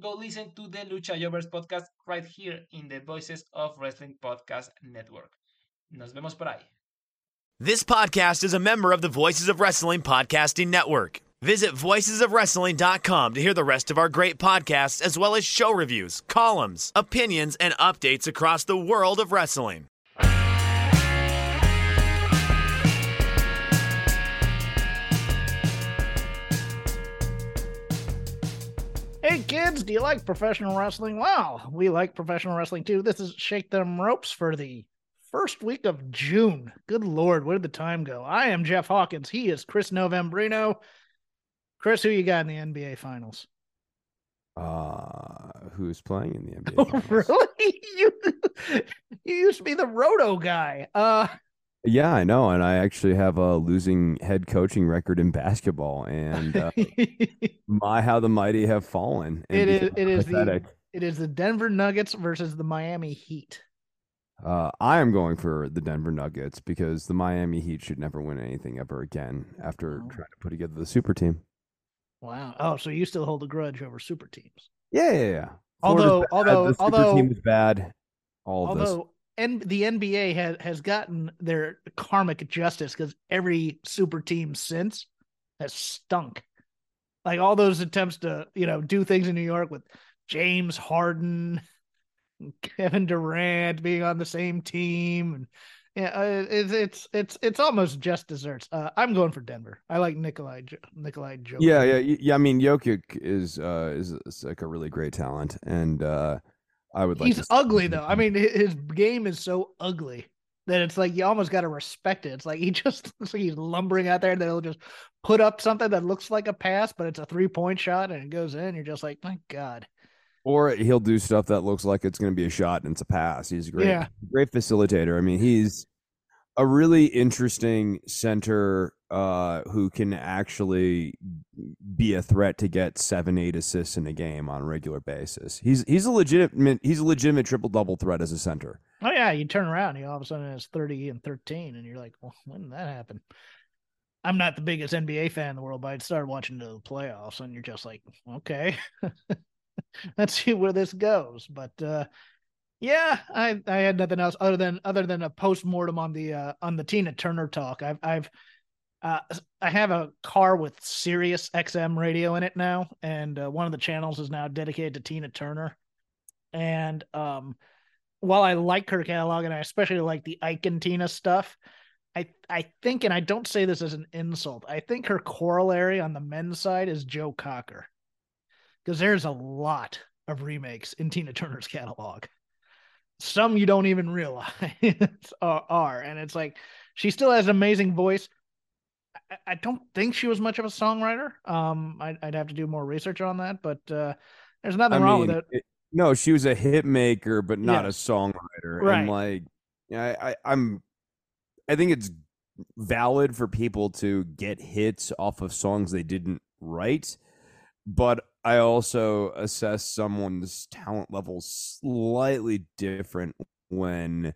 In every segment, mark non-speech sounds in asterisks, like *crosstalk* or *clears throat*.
go listen to the Lucha Jovers podcast right here in the Voices of Wrestling Podcast Network. Nos vemos por ahí. This podcast is a member of the Voices of Wrestling Podcasting Network. Visit voicesofwrestling.com to hear the rest of our great podcasts, as well as show reviews, columns, opinions, and updates across the world of wrestling. Hey kids, do you like professional wrestling? Well, we like professional wrestling too. This is Shake Them Ropes for the first week of June. Good lord, where did the time go? I am Jeff Hawkins. He is Chris Novembrino. Chris, who you got in the NBA Finals? Uh, who's playing in the NBA? Oh, *laughs* Finals? really? *laughs* You, you used to be the roto guy. Uh, Yeah, I know, and I actually have a losing head coaching record in basketball, and uh, *laughs* my how the mighty have fallen. it is. It is the. It is the Denver Nuggets versus the Miami Heat. Uh, I am going for the Denver Nuggets because the Miami Heat should never win anything ever again after Oh. trying to put together the super team. Wow. Oh, so you still hold a grudge over super teams? Yeah, yeah, yeah. Although- although- the super although- team is bad. All of this. And the NBA has has gotten their karmic justice because every super team since has stunk. Like all those attempts to you know do things in New York with James Harden, Kevin Durant being on the same team, and yeah, uh, it's it's it's it's almost just desserts. Uh, I'm going for Denver. I like Nikolai Nikolai Jokic. Yeah, yeah, yeah. I mean, Jokic is uh is, is like a really great talent, and uh I would like. He's ugly though. I mm-hmm. mean, his game is so ugly that it's like you almost got to respect it. It's like he *laughs* just looks like he's lumbering out there, and then he'll just put up something that looks like a pass, but it's a three point shot, and it goes in. You're just like, my god. or he'll do stuff that looks like it's going to be a shot and it's a pass. He's a great, Yeah. great facilitator. I mean, he's a really interesting center uh, who can actually be a threat to get seven, eight assists in a game on a regular basis. He's he's a legitimate he's a legitimate triple double threat as a center. Oh yeah, you turn around, he all of a sudden has thirty and thirteen, and you're like, well, when did that happen? I'm not the biggest NBA fan in the world, but I started watching the playoffs, and you're just like, okay, *laughs* let's see where this goes. But uh, yeah, I I had nothing else other than other than a post mortem on the uh, on the Tina Turner talk. I've I've uh, I have a car with Sirius XM radio in it now, and uh, one of the channels is now dedicated to Tina Turner. And um, while I like her catalog and I especially like the Ike and Tina stuff, I I think, and I don't say this as an insult, I think her corollary on the men's side is Joe Cocker, because there's a lot of remakes in Tina Turner's catalog. Some you don't even realize *laughs* are, are, and it's like she still has an amazing voice. I, I don't think she was much of a songwriter. Um, I'd, I'd have to do more research on that, but uh, there's nothing I wrong mean, with it. it- no, she was a hit maker, but not Yeah. a songwriter. Right. And like, I, I, I'm, I think it's valid for people to get hits off of songs they didn't write, but I also assess someone's talent level slightly different when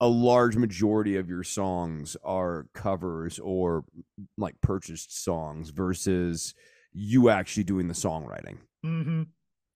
a large majority of your songs are covers or like purchased songs versus you actually doing the songwriting. hmm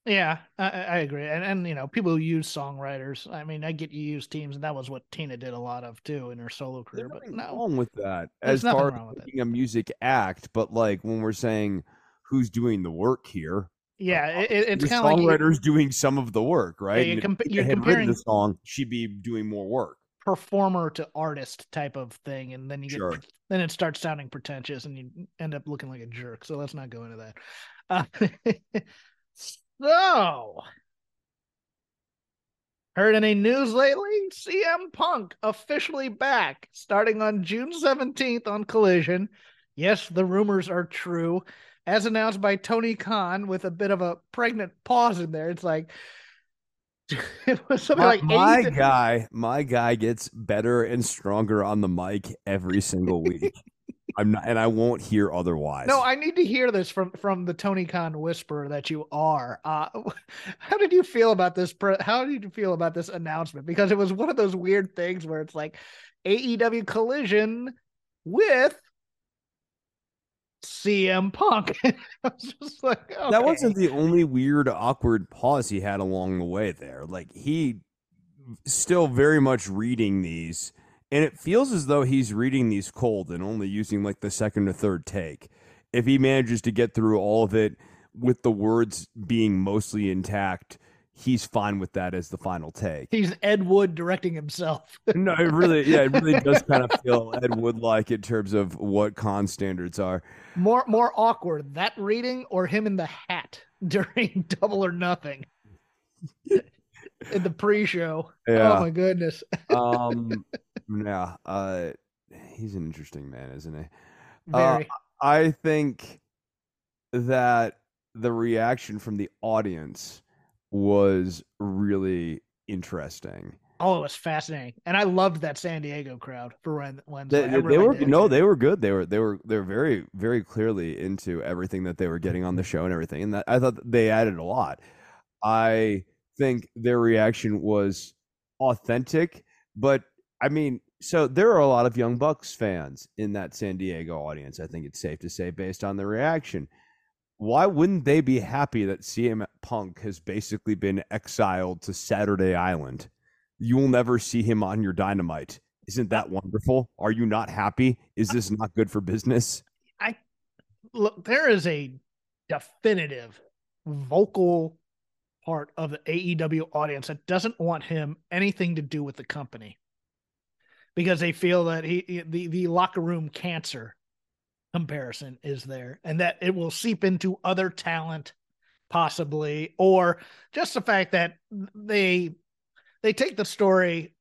Yeah, I, I agree, and and you know people who use songwriters. I mean, I get you use teams, and that was what Tina did a lot of too in her solo career. There's But nothing no, wrong with that as far as being a music act, but like when we're saying who's doing the work here, yeah, it, it- it's kind of like you- songwriter's doing some of the work, right? you're compa- you're comparing- the song, she'd be doing more work. Performer to artist type of thing, and then you get Sure. *laughs* then it starts sounding pretentious, and you end up looking like a jerk. So let's not go into that. Uh, *laughs* so, heard any news lately? CM Punk officially back, starting on June seventeenth on Collision. Yes, the rumors are true. as announced by Tony Khan with a bit of a pregnant pause in there. It's like *laughs* it was something my, like my 80 guy, my guy gets better and stronger on the mic every single week. *laughs* I'm not, and I won't hear otherwise. No, I need to hear this from from the Tony Khan whisperer that you are. Uh, *laughs* how did you feel about this? How did you feel about this announcement? Because it was one of those weird things where it's like AEW Collision with CM Punk. *laughs* I was just like, that wasn't the only weird, awkward pause he had along the way. There, like he still very much reading these, and it feels as though he's reading these cold and only using like the second or third take. If he manages to get through all of it with the words being mostly intact, he's fine with that as the final take. He's Ed Wood directing himself. *laughs* no, it really, yeah, it really does kind of feel Ed Wood like in terms of what Khan standards are. More more awkward that reading or him in the hat *laughs* during Double or Nothing in the pre-show. Yeah. Oh my goodness. *laughs* Um, yeah, uh, he's an interesting man, isn't he? Uh, I think that the reaction from the audience was really interesting. oh, it was fascinating, and I loved that San Diego crowd for when when They, they were did. no, they were good. They were they were they were very very clearly into everything that they were getting on the mm-hmm. show and everything, and that I thought they added a lot. I think their reaction was authentic, but I mean, so there are a lot of Young Bucks fans in that San Diego audience. I think it's safe to say, based on the reaction. Why wouldn't they be happy that CM Punk has basically been exiled to Saturday Island? You will never see him on your dynamite. Isn't that wonderful? Are you not happy? Is this not good for business? I look, there is a definitive vocal part of the AEW audience that doesn't want him anything to do with the company because they feel that he, he- the the locker room cancer comparison is there and that it will seep into other talent possibly or just the fact that they they take the story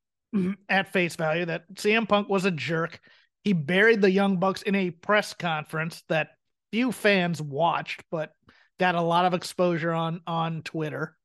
at face value that CM Punk was a jerk. He buried the Young Bucks in a press conference that few fans watched, but got a lot of exposure on on Twitter.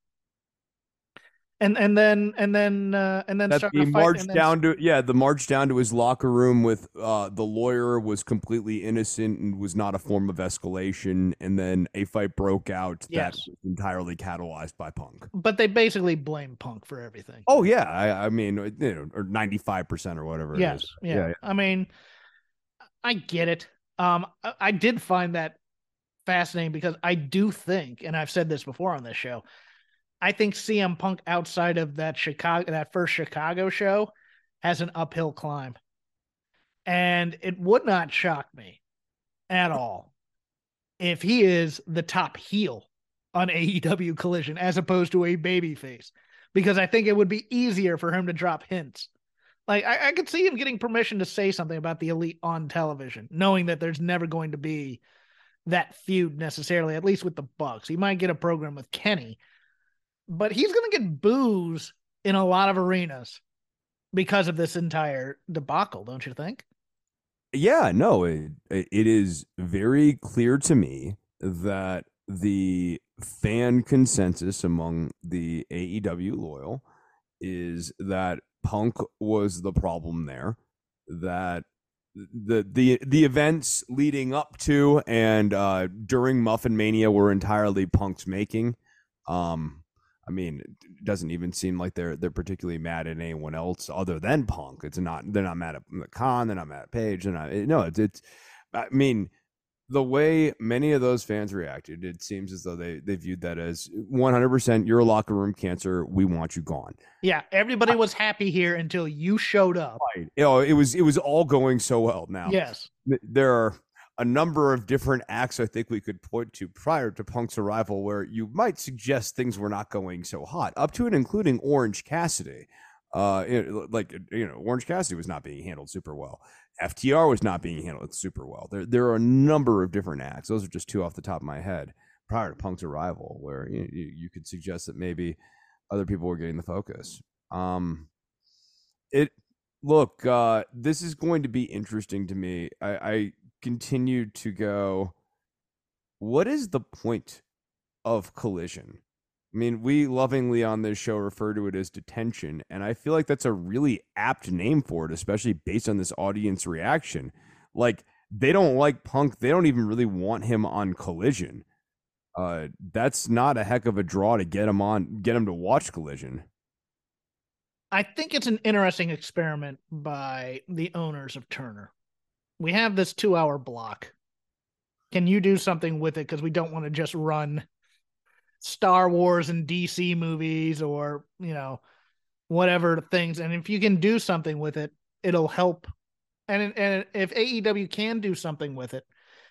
And and then and then uh, and then That he marched and then- down to yeah, the march down to his locker room with uh the lawyer was completely innocent and was not a form of escalation, and then a fight broke out that was entirely catalyzed by Punk. but they basically blame Punk for everything. Oh yeah, I, I mean, you know, or ninety five percent or whatever. it yes, is. yeah. I mean, I get it. Um, I, I did find that fascinating because I do think, and I've said this before on this show, I think CM Punk outside of that Chicago, that first Chicago show, has an uphill climb, and it would not shock me at all if he is the top heel on AEW Collision as opposed to a babyface, because I think it would be easier for him to drop hints. Like I, I could see him getting permission to say something about the elite on television, knowing that there's never going to be that feud necessarily, at least with the Bucks. He might get a program with Kenny, but he's gonna get boos in a lot of arenas because of this entire debacle, don't you think? Yeah, no, it, it it is very clear to me that the fan consensus among the AEW loyal is that Punk was the problem there, that the the the events leading up to and uh during Muffin Mania were entirely Punk's making. Um I mean, it doesn't even seem like they're they're particularly mad at anyone else other than Punk. It's not they're not mad at Khan, they're not mad at Page, they're not eh, no, it's, it's I mean, the way many of those fans reacted, it seems as though they they viewed that as 100% you're a locker room cancer, we want you gone. Yeah, everybody was happy here until you showed up. Right. You know, it was it was all going so well now. Yes. there are a number of different acts I think we could point to prior to Punk's arrival where you might suggest things were not going so hot, up to and including Orange Cassidy. Uh, like you know, Orange Cassidy was not being handled super well. FTR was not being handled super well. There, there are a number of different acts. Those are just two off the top of my head prior to Punk's arrival, where you, you, you could suggest that maybe other people were getting the focus. Um, it look, uh, this is going to be interesting to me. I, I continue to go what is the point of collision? I mean, we lovingly on this show refer to it as detention, and I feel like that's a really apt name for it, especially based on this audience reaction. Like, they don't like Punk. They don't even really want him on Collision. Uh, that's not a heck of a draw to get him on, get him to watch Collision. I think it's an interesting experiment by the owners of Turner. We have this two hour block. Can you do something with it? Because we don't want to just run Star Wars and DC movies or, you know, whatever things. And if you can do something with it, it'll help. And, and if AEW can do something with it,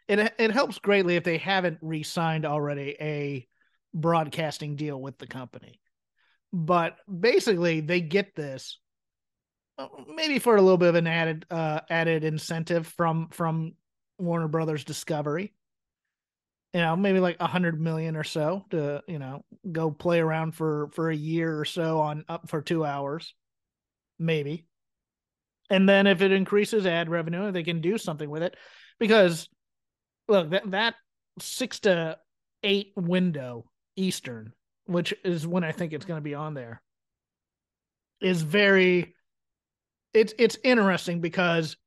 it, it helps greatly if they haven't re signed already a broadcasting deal with the company. But basically, they get this maybe for a little bit of an added uh, added incentive from from Warner Brothers Discovery. You know maybe like a hundred million or so to you know go play around for for a year or so on up for two hours maybe. And then if it increases ad revenue they can do something with it because look that that six to eight window eastern which is when i think it's going to be on there is very it's it's interesting because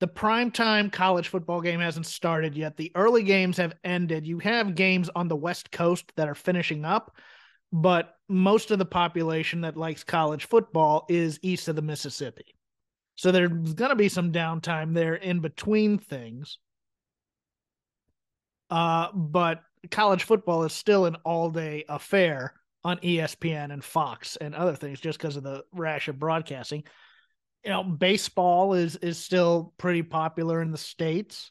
the primetime college football game hasn't started yet. The early games have ended. You have games on the West Coast that are finishing up, but most of the population that likes college football is east of the Mississippi. So there's going to be some downtime there in between things. Uh, but college football is still an all day affair on ESPN and Fox and other things just because of the rash of broadcasting you know baseball is is still pretty popular in the states.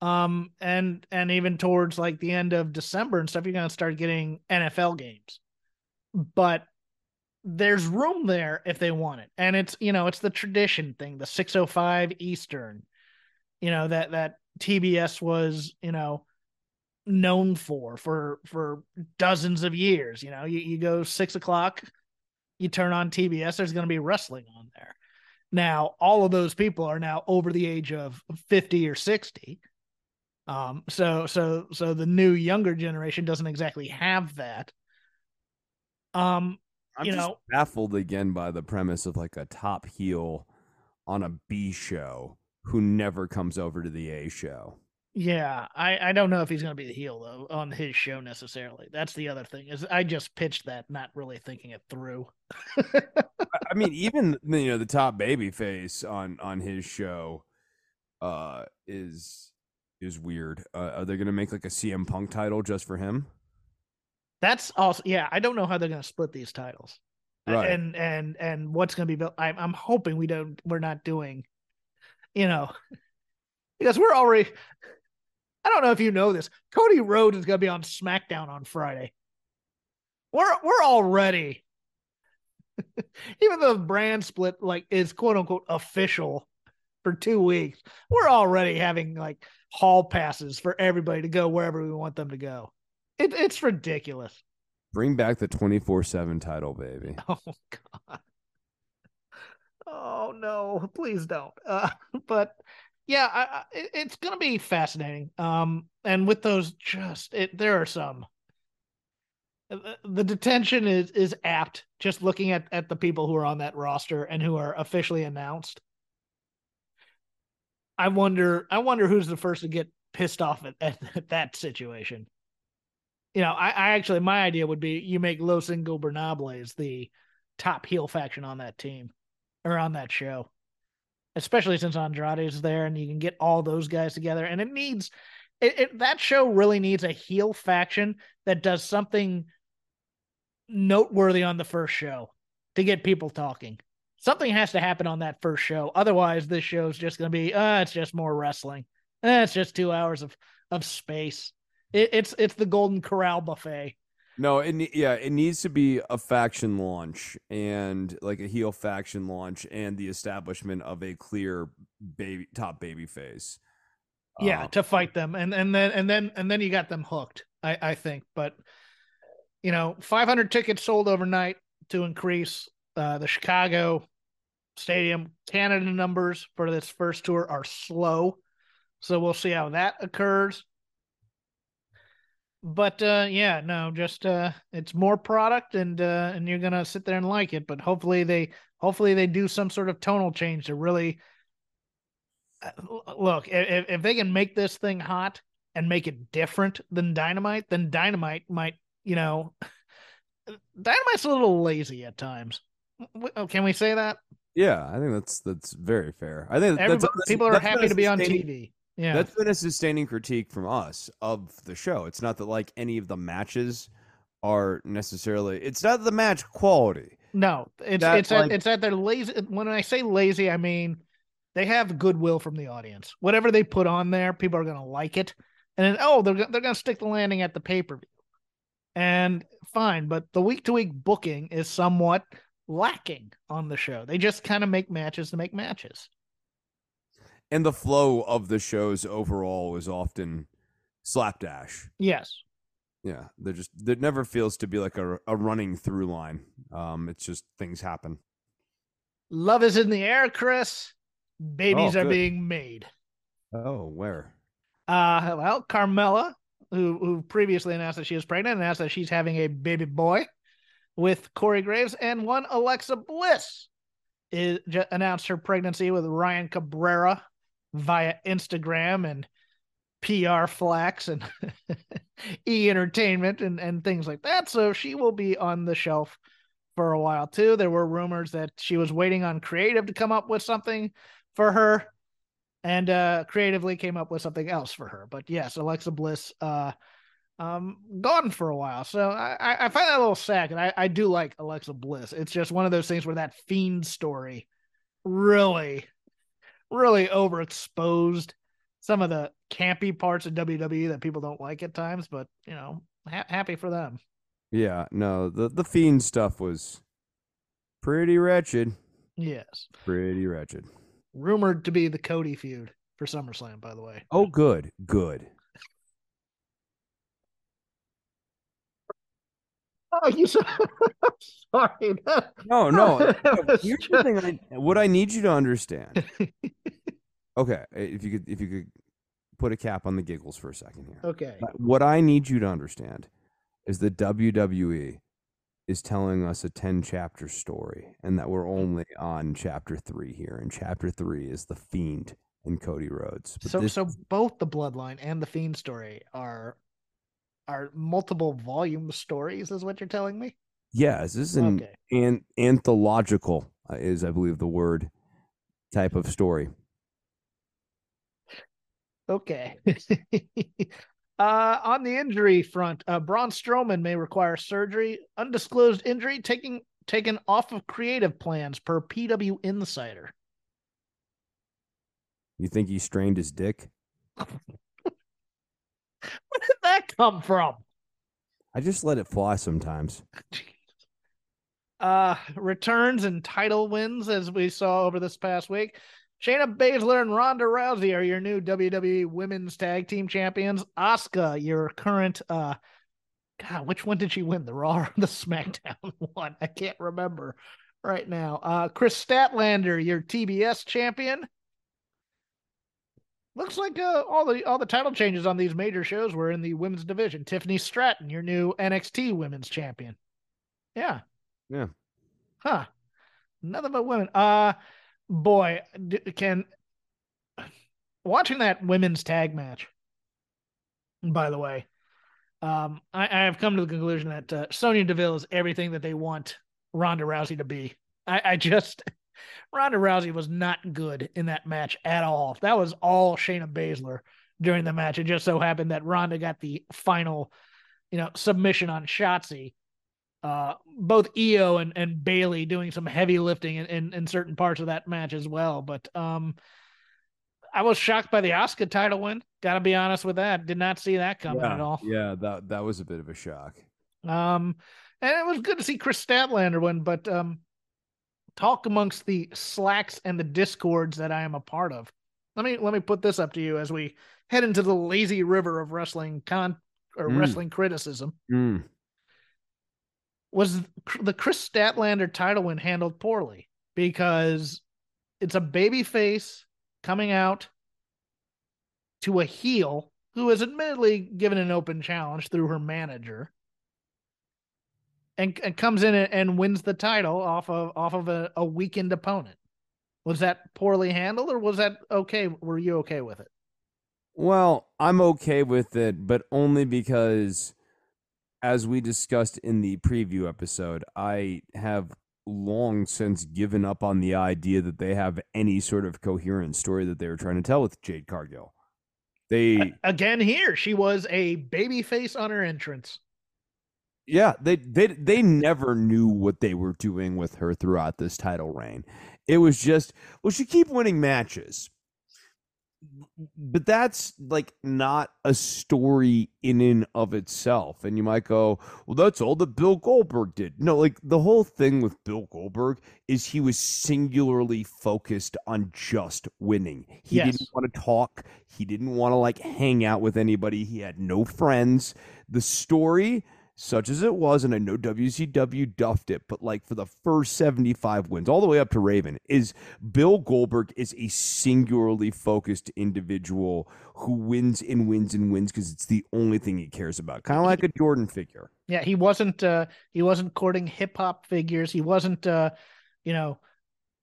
Um and and even towards like the end of december and stuff you're going to start getting nfl games. But there's room there if they want it. And it's you know it's the tradition thing the 605 eastern you know that that tbs was you know known for for for dozens of years. You know you, you go six o'clock you turn on tbs there's going to be wrestling on there now, all of those people are now over the age of 50 or 60. Um, so so so the new younger generation doesn't exactly have that. Um, I'm you just know, baffled again by the premise of like a top heel on a B show who never comes over to the A show. Yeah, I I don't know if he's going to be the heel though on his show necessarily. That's the other thing is I just pitched that, not really thinking it through. *laughs* I mean, even you know the top baby face on on his show uh is is weird. Uh, are they going to make like a CM Punk title just for him? That's also yeah. I don't know how they're going to split these titles, Right. and and and what's going to be built. I'm I'm hoping we don't. We're not doing, you know, *laughs* because we're already. I don't know if you know this. Cody Rhodes is going to be on SmackDown on Friday. We're we're already, *laughs* even though the brand split like is quote unquote official for two weeks. We're already having like hall passes for everybody to go wherever we want them to go. It, it's ridiculous. Bring back the twenty four seven title, baby. *laughs* Oh God. Oh no! Please don't. Uh, *laughs* but yeah, I, I, it's gonna be fascinating. Um, and with those, just it, there are some. uh, The detention is is apt. Just looking at at the people who are on that roster and who are officially announced. I wonder. I wonder who's the first to get pissed off at, at, at *laughs* that situation. You know, I, I actually my idea would be you make Los Ingobernables the top heel faction on that team or on that show, especially since Andrade is there and you can get all those guys together. And it needs it, it that show really needs a heel faction that does something noteworthy on the first show to get people talking. Something has to happen on that first show. Otherwise, this show is just going to be, uh, it's just more wrestling. Eh, it's just two hours of of space. It, it's it's the Golden Corral buffet. No, it yeah, it needs to be a faction launch and like a heel faction launch and the establishment of a clear baby top baby face. yeah Uh, to fight them and and then and then and then you got them hooked i i think but you know 500 tickets sold overnight to increase uh the chicago stadium. Canada numbers for this first tour are slow so we'll see how that occurs but uh yeah no just uh it's more product and uh and you're gonna sit there and like it. But hopefully they hopefully they do some sort of tonal change to really uh, look if, if they can make this thing hot and make it different than dynamite then dynamite might you know *laughs* dynamite's a little lazy at times. Oh, can we say that? Yeah i think that's that's very fair. I think Everybody, people are that's happy to be on tv yeah. That's been a sustaining critique from us of the show. It's not that like any of the matches are necessarily it's not the match quality. No, it's that, it's like, at, it's that they're lazy. When I say lazy, I mean they have goodwill from the audience. Whatever they put on there, people are going to like it. And then, oh, they're they're going to stick the landing at the pay-per-view. And fine, but the week-to-week booking is somewhat lacking on the show. They just kind of make matches to make matches and the flow of the shows overall is often slapdash. Yes. Yeah, they're just there never feels to be like a, a running through line. Um, it's just things happen. Love is in the air, Chris. Babies oh, are being made. Oh, where? Uh, well, Carmella, who who previously announced that she was pregnant, announced that she's having a baby boy with Corey Graves, and one Alexa Bliss is announced her pregnancy with Ryan Cabrera via Instagram and PR Flax and *laughs* E Entertainment and, and things like that. So she will be on the shelf for a while too. There were rumors that she was waiting on creative to come up with something for her and uh creatively came up with something else for her. But yes, Alexa Bliss uh um gone for a while. So I, I find that a little sad and I, I do like Alexa Bliss. It's just one of those things where that fiend story really really overexposed some of the campy parts of WWE that people don't like at times, but you know, ha- happy for them. Yeah, no, the the fiend stuff was pretty wretched. Yes, pretty wretched. Rumored to be the Cody feud for SummerSlam, by the way. Oh, good, good. Oh, you *laughs* sorry. No, no. *laughs* Here's the thing. I, what I need you to understand. *laughs* okay, if you could, if you could put a cap on the giggles for a second here. Okay. What I need you to understand is that WWE is telling us a 10 chapter story and that we're mm-hmm. only on chapter 3 here and chapter 3 is the fiend and Cody Rhodes. But so this... so both the bloodline and the fiend story are are multiple volume stories is what you're telling me? Yes this is an, okay. an anthological uh, is i believe the word type of story. Okay. *laughs* Uh, on the injury front uh, braun strowman may require surgery undisclosed injury taking taken off of creative plans per pw insider. You think he strained his dick *laughs* that come from? I just let it fly sometimes. *laughs* uh returns and title wins as we saw over this past week. Shayna Baszler and Ronda Rousey are your new WWE Women's Tag Team Champions. Asuka, your current uh God, which one did she win? The Raw or the SmackDown *laughs* one? I can't remember right now. Uh Kris Statlander, your TBS champion looks like uh, all the all the title changes on these major shows were in the women's division. Tiffany Stratton, your new NXT Women's Champion. Yeah. Yeah. Huh. Nothing but women. Uh boy, can watching that women's tag match. By the way, um, I, I have come to the conclusion that uh, Sonya Deville is everything that they want Ronda Rousey to be. I, I just Ronda Rousey was not good in that match at all. That was all Shayna Baszler during the match. It just so happened that Ronda got the final, you know, submission on Shotzi. Uh, both Io and, and Bayley doing some heavy lifting in, in, in certain parts of that match as well. But um, I was shocked by the Asuka title win. Got to be honest with that. Did not see that coming yeah, at all. Yeah, that that was a bit of a shock. Um, and it was good to see Kris Statlander win, but um, talk amongst the slacks and the discords that I am a part of. Let me let me put this up to you as we head into the lazy river of wrestling con or mm. wrestling criticism. Mm. Was the Kris Statlander title win handled poorly because it's a baby face coming out to a heel who is admittedly given an open challenge through her manager, and, and comes in and wins the title off of off of a, a weakened opponent. Was that poorly handled, or was that okay? Were you okay with it? Well, I'm okay with it, but only because, as we discussed in the preview episode, I have long since given up on the idea that they have any sort of coherent story that they were trying to tell with Jade Cargill. They again here, she was a baby face on her entrance. Yeah, they they they never knew what they were doing with her throughout this title reign. It was just, well, she keep winning matches but that's like not a story in and of itself. And you might go, well, that's all that Bill Goldberg did. No, like the whole thing with Bill Goldberg is he was singularly focused on just winning. He yes. didn't want to talk. He didn't want to like hang out with anybody. He had no friends. The story such as it was, and I know WCW duffed it, but like for the first 75 wins, all the way up to Raven, is Bill Goldberg is a singularly focused individual who wins and wins and wins because it's the only thing he cares about. Kind of like a Jordan figure. Yeah, he wasn't uh he wasn't courting hip hop figures. He wasn't uh, you know,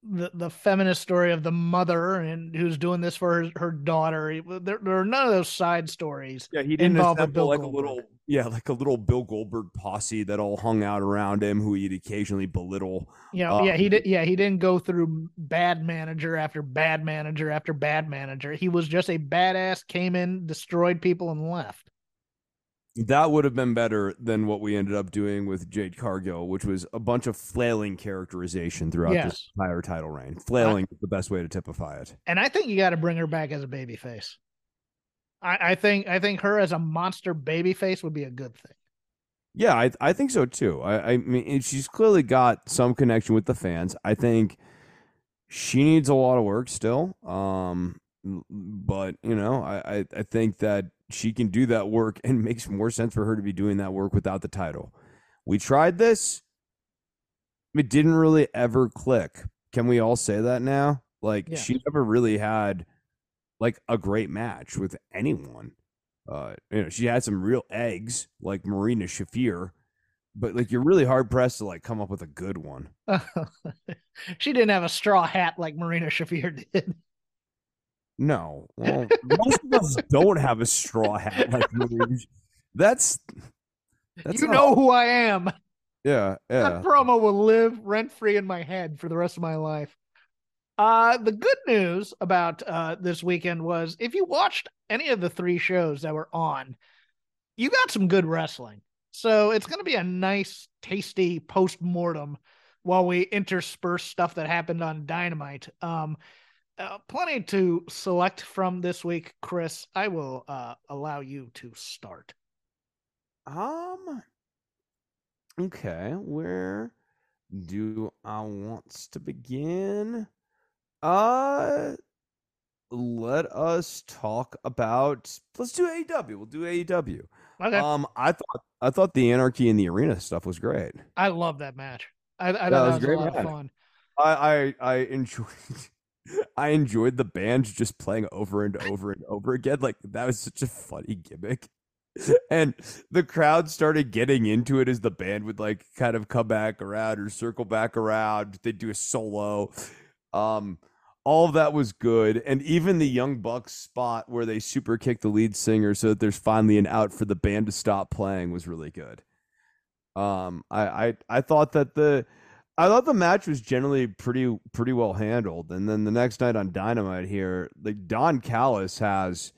the the feminist story of the mother and who's doing this for her, her daughter. There, there are none of those side stories. Yeah, he didn't involve like Goldberg. a little yeah, like a little Bill Goldberg posse that all hung out around him, who he'd occasionally belittle. Know, uh, yeah, he did. Yeah, he didn't go through bad manager after bad manager after bad manager. He was just a badass. Came in, destroyed people, and left. That would have been better than what we ended up doing with Jade Cargill, which was a bunch of flailing characterization throughout yes. this entire title reign. Flailing I, is the best way to typify it. And I think you got to bring her back as a babyface. I, I think I think her as a monster babyface would be a good thing. Yeah, I I think so too. I, I mean, she's clearly got some connection with the fans. I think she needs a lot of work still. Um, but you know, I, I, I think that she can do that work *laughs* and makes more sense for her to be doing that work without the title. We tried this. It didn't really ever click. Can we all say that now? Like yeah. she never really had like a great match with anyone. Uh, you know, she had some real eggs like Marina Shafir, but like you're really hard pressed to like come up with a good one. *laughs* she didn't have a straw hat like Marina Shafir *laughs* did. No, well, most of us *laughs* don't have a straw hat like. That's, that's you know who I am. Yeah, yeah. That promo will live rent free in my head for the rest of my life. Uh, the good news about uh, this weekend was if you watched any of the three shows that were on, you got some good wrestling. So it's going to be a nice, tasty post mortem while we intersperse stuff that happened on Dynamite. Um, uh, plenty to select from this week, Chris. I will uh, allow you to start. Um. Okay, where do I want to begin? Uh let us talk about let's do AEW. We'll do AEW. Okay. Um I thought I thought the anarchy in the arena stuff was great. I love that match. I, I thought that was, was great a lot match. of fun. I I, I *laughs* enjoyed *laughs* I enjoyed the band just playing over and over and over again. Like that was such a funny gimmick. *laughs* And the crowd started getting into it as the band would like kind of come back around or circle back around. They'd do a solo. Um all of that was good and even the young bucks spot where they super kick the lead singer so that there's finally an out for the band to stop playing was really good um i i, I thought that the i thought the match was generally pretty pretty well handled. And then the next night on dynamite here like don callis has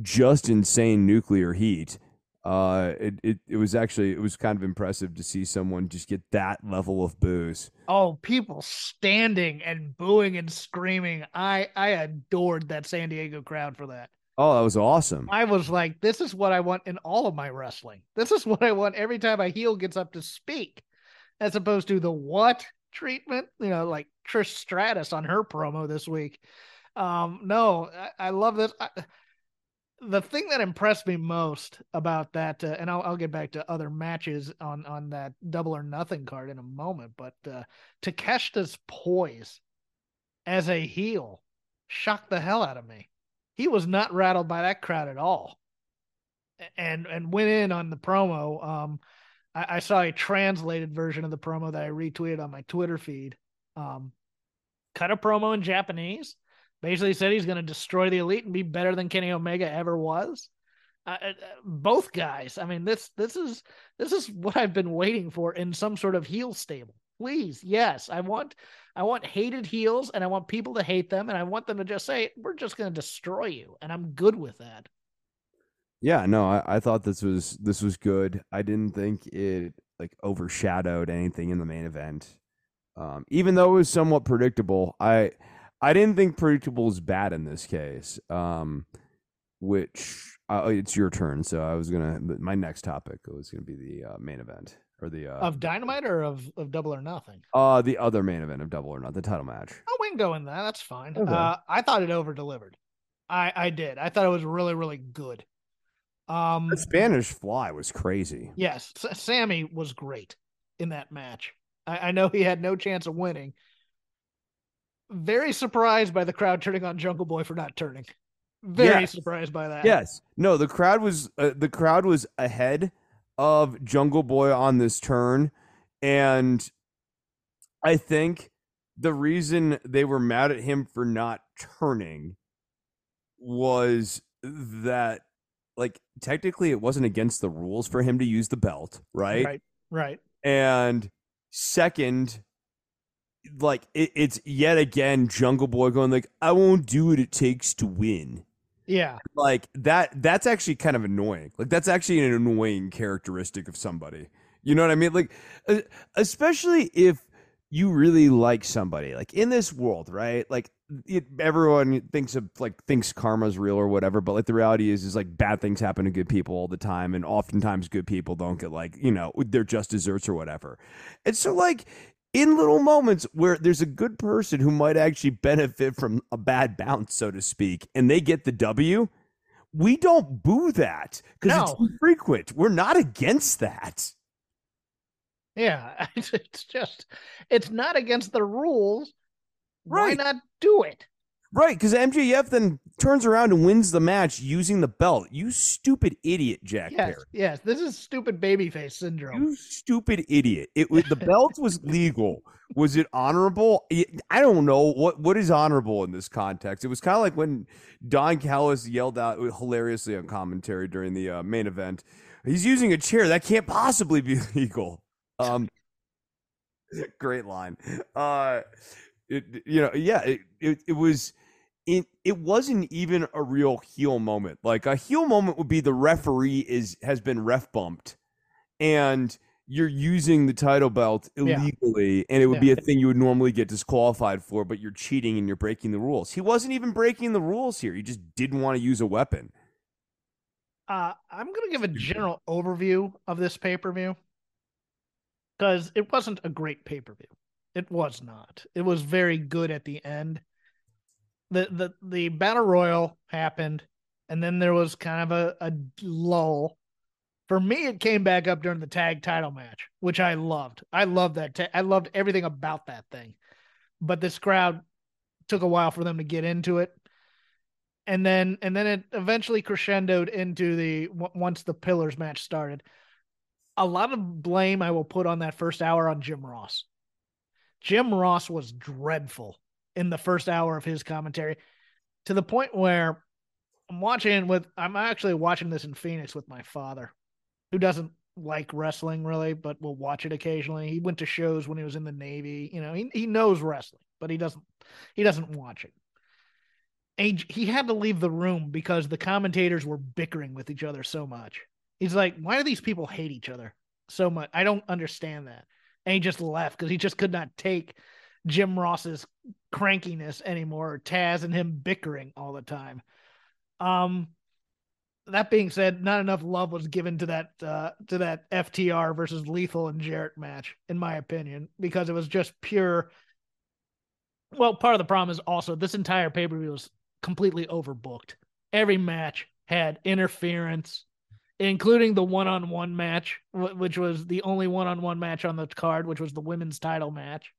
just insane nuclear heat. Uh it, it it was actually it was kind of impressive to see someone just get that level of boos. Oh people standing and booing and screaming. I i adored that san diego crowd for that. Oh that was awesome. I was like this is what i want in all of my wrestling. This is what i want every time a heel gets up to speak as opposed to the what treatment you know like trish stratus on her promo this week um no i, I love this I, the thing that impressed me most about that, uh, and I'll, I'll, get back to other matches on on that double or nothing card in a moment, but uh, Takeshita's poise as a heel shocked the hell out of me. He was not rattled by that crowd at all. and and went in on the promo. Um, I, I saw a translated version of the promo that I retweeted on my Twitter feed. Um, cut a promo in Japanese. Basically said he's going to destroy the elite and be better than Kenny Omega ever was. Uh, uh, both guys. I mean, this this is this is what I've been waiting for in some sort of heel stable. Please, yes, I want I want hated heels, and I want people to hate them, and I want them to just say, "We're just going to destroy you," and I'm good with that. Yeah, no, I, I thought this was this was good. I didn't think it like overshadowed anything in the main event. Um, even though it was somewhat predictable, I I didn't think predictable is bad in this case. Um, which uh, it's your turn, so I was gonna. My next topic was gonna be the uh, main event or the uh, of Dynamite or of, of Double or Nothing. Uh, the other main event of Double or Not, the title match. Oh, we can go in that. That's fine. Okay. Uh, I thought it over delivered. I I did. I thought it was really really good. Um, the Spanish Fly was crazy. Yes, Sammy was great in that match. I, I know he had no chance of winning. Very surprised by the crowd turning on Jungle Boy for not turning. Very yes. surprised by that. Yes. No, the crowd was uh, the crowd was ahead of Jungle Boy on this turn, and I think the reason they were mad at him for not turning was that like technically it wasn't against the rules for him to use the belt, right? Right. Right. And second, like it, it's yet again Jungle Boy going like, I won't do what it takes to win. Yeah. Like that that's actually kind of annoying. Like that's actually an annoying characteristic of somebody. You know what I mean? Like especially if you really like somebody. Like in this world, right? Like it, everyone thinks of like thinks karma's real or whatever, but like the reality is is like bad things happen to good people all the time, and oftentimes good people don't get like you know they're just desserts or whatever. And so like in little moments where there's a good person who might actually benefit from a bad bounce, so to speak, and they get the W, we don't boo that because no. it's frequent. We're not against that. Yeah, *laughs* it's just it's not against the rules. Right. Why not do it? Right, because MJF then turns around and wins the match using the belt. You stupid idiot, Jack yes, Perry. Yes, this is stupid babyface syndrome. You stupid idiot. It was the belt was *laughs* legal. Was it honorable? I don't know what what is honorable in this context. It was kind of like when Don Callis yelled out hilariously on commentary during the uh, main event. He's using a chair that can't possibly be *laughs* legal. Um, *laughs* great line. Uh, it, you know, yeah, it, it, it was it it wasn't even a real heel moment. Like a heel moment would be the referee is has been ref bumped, and you're using the title belt illegally, yeah. and it would yeah. be a thing you would normally get disqualified for, but you're cheating and you're breaking the rules. He wasn't even breaking the rules here. He just didn't want to use a weapon. Uh, I'm going to give a general overview of this pay per view because it wasn't a great pay per view. It was not. It was very good at the end the the the battle royal happened, and then there was kind of a, a lull. For me, it came back up during the tag title match, which I loved. I loved that. Ta- I loved everything about that thing. But this crowd took a while for them to get into it, and then and then it eventually crescendoed into the once the pillars match started. A lot of blame I will put on that first hour on Jim Ross. Jim Ross was dreadful in the first hour of his commentary to the point where I'm watching with I'm actually watching this in Phoenix with my father, who doesn't like wrestling really, but will watch it occasionally. He went to shows when he was in the Navy. You know, he he knows wrestling, but he doesn't he doesn't watch it. He, he had to leave the room because the commentators were bickering with each other so much. He's like, why do these people hate each other so much? I don't understand that. And he just left because he just could not take Jim Ross's crankiness anymore, or Taz and him bickering all the time. Um, that being said, not enough love was given to that uh, to that FTR versus Lethal and Jarrett match, in my opinion, because it was just pure. Well, part of the problem is also this entire pay per view was completely overbooked. Every match had interference, including the one on one match, which was the only one on one match on the card, which was the women's title match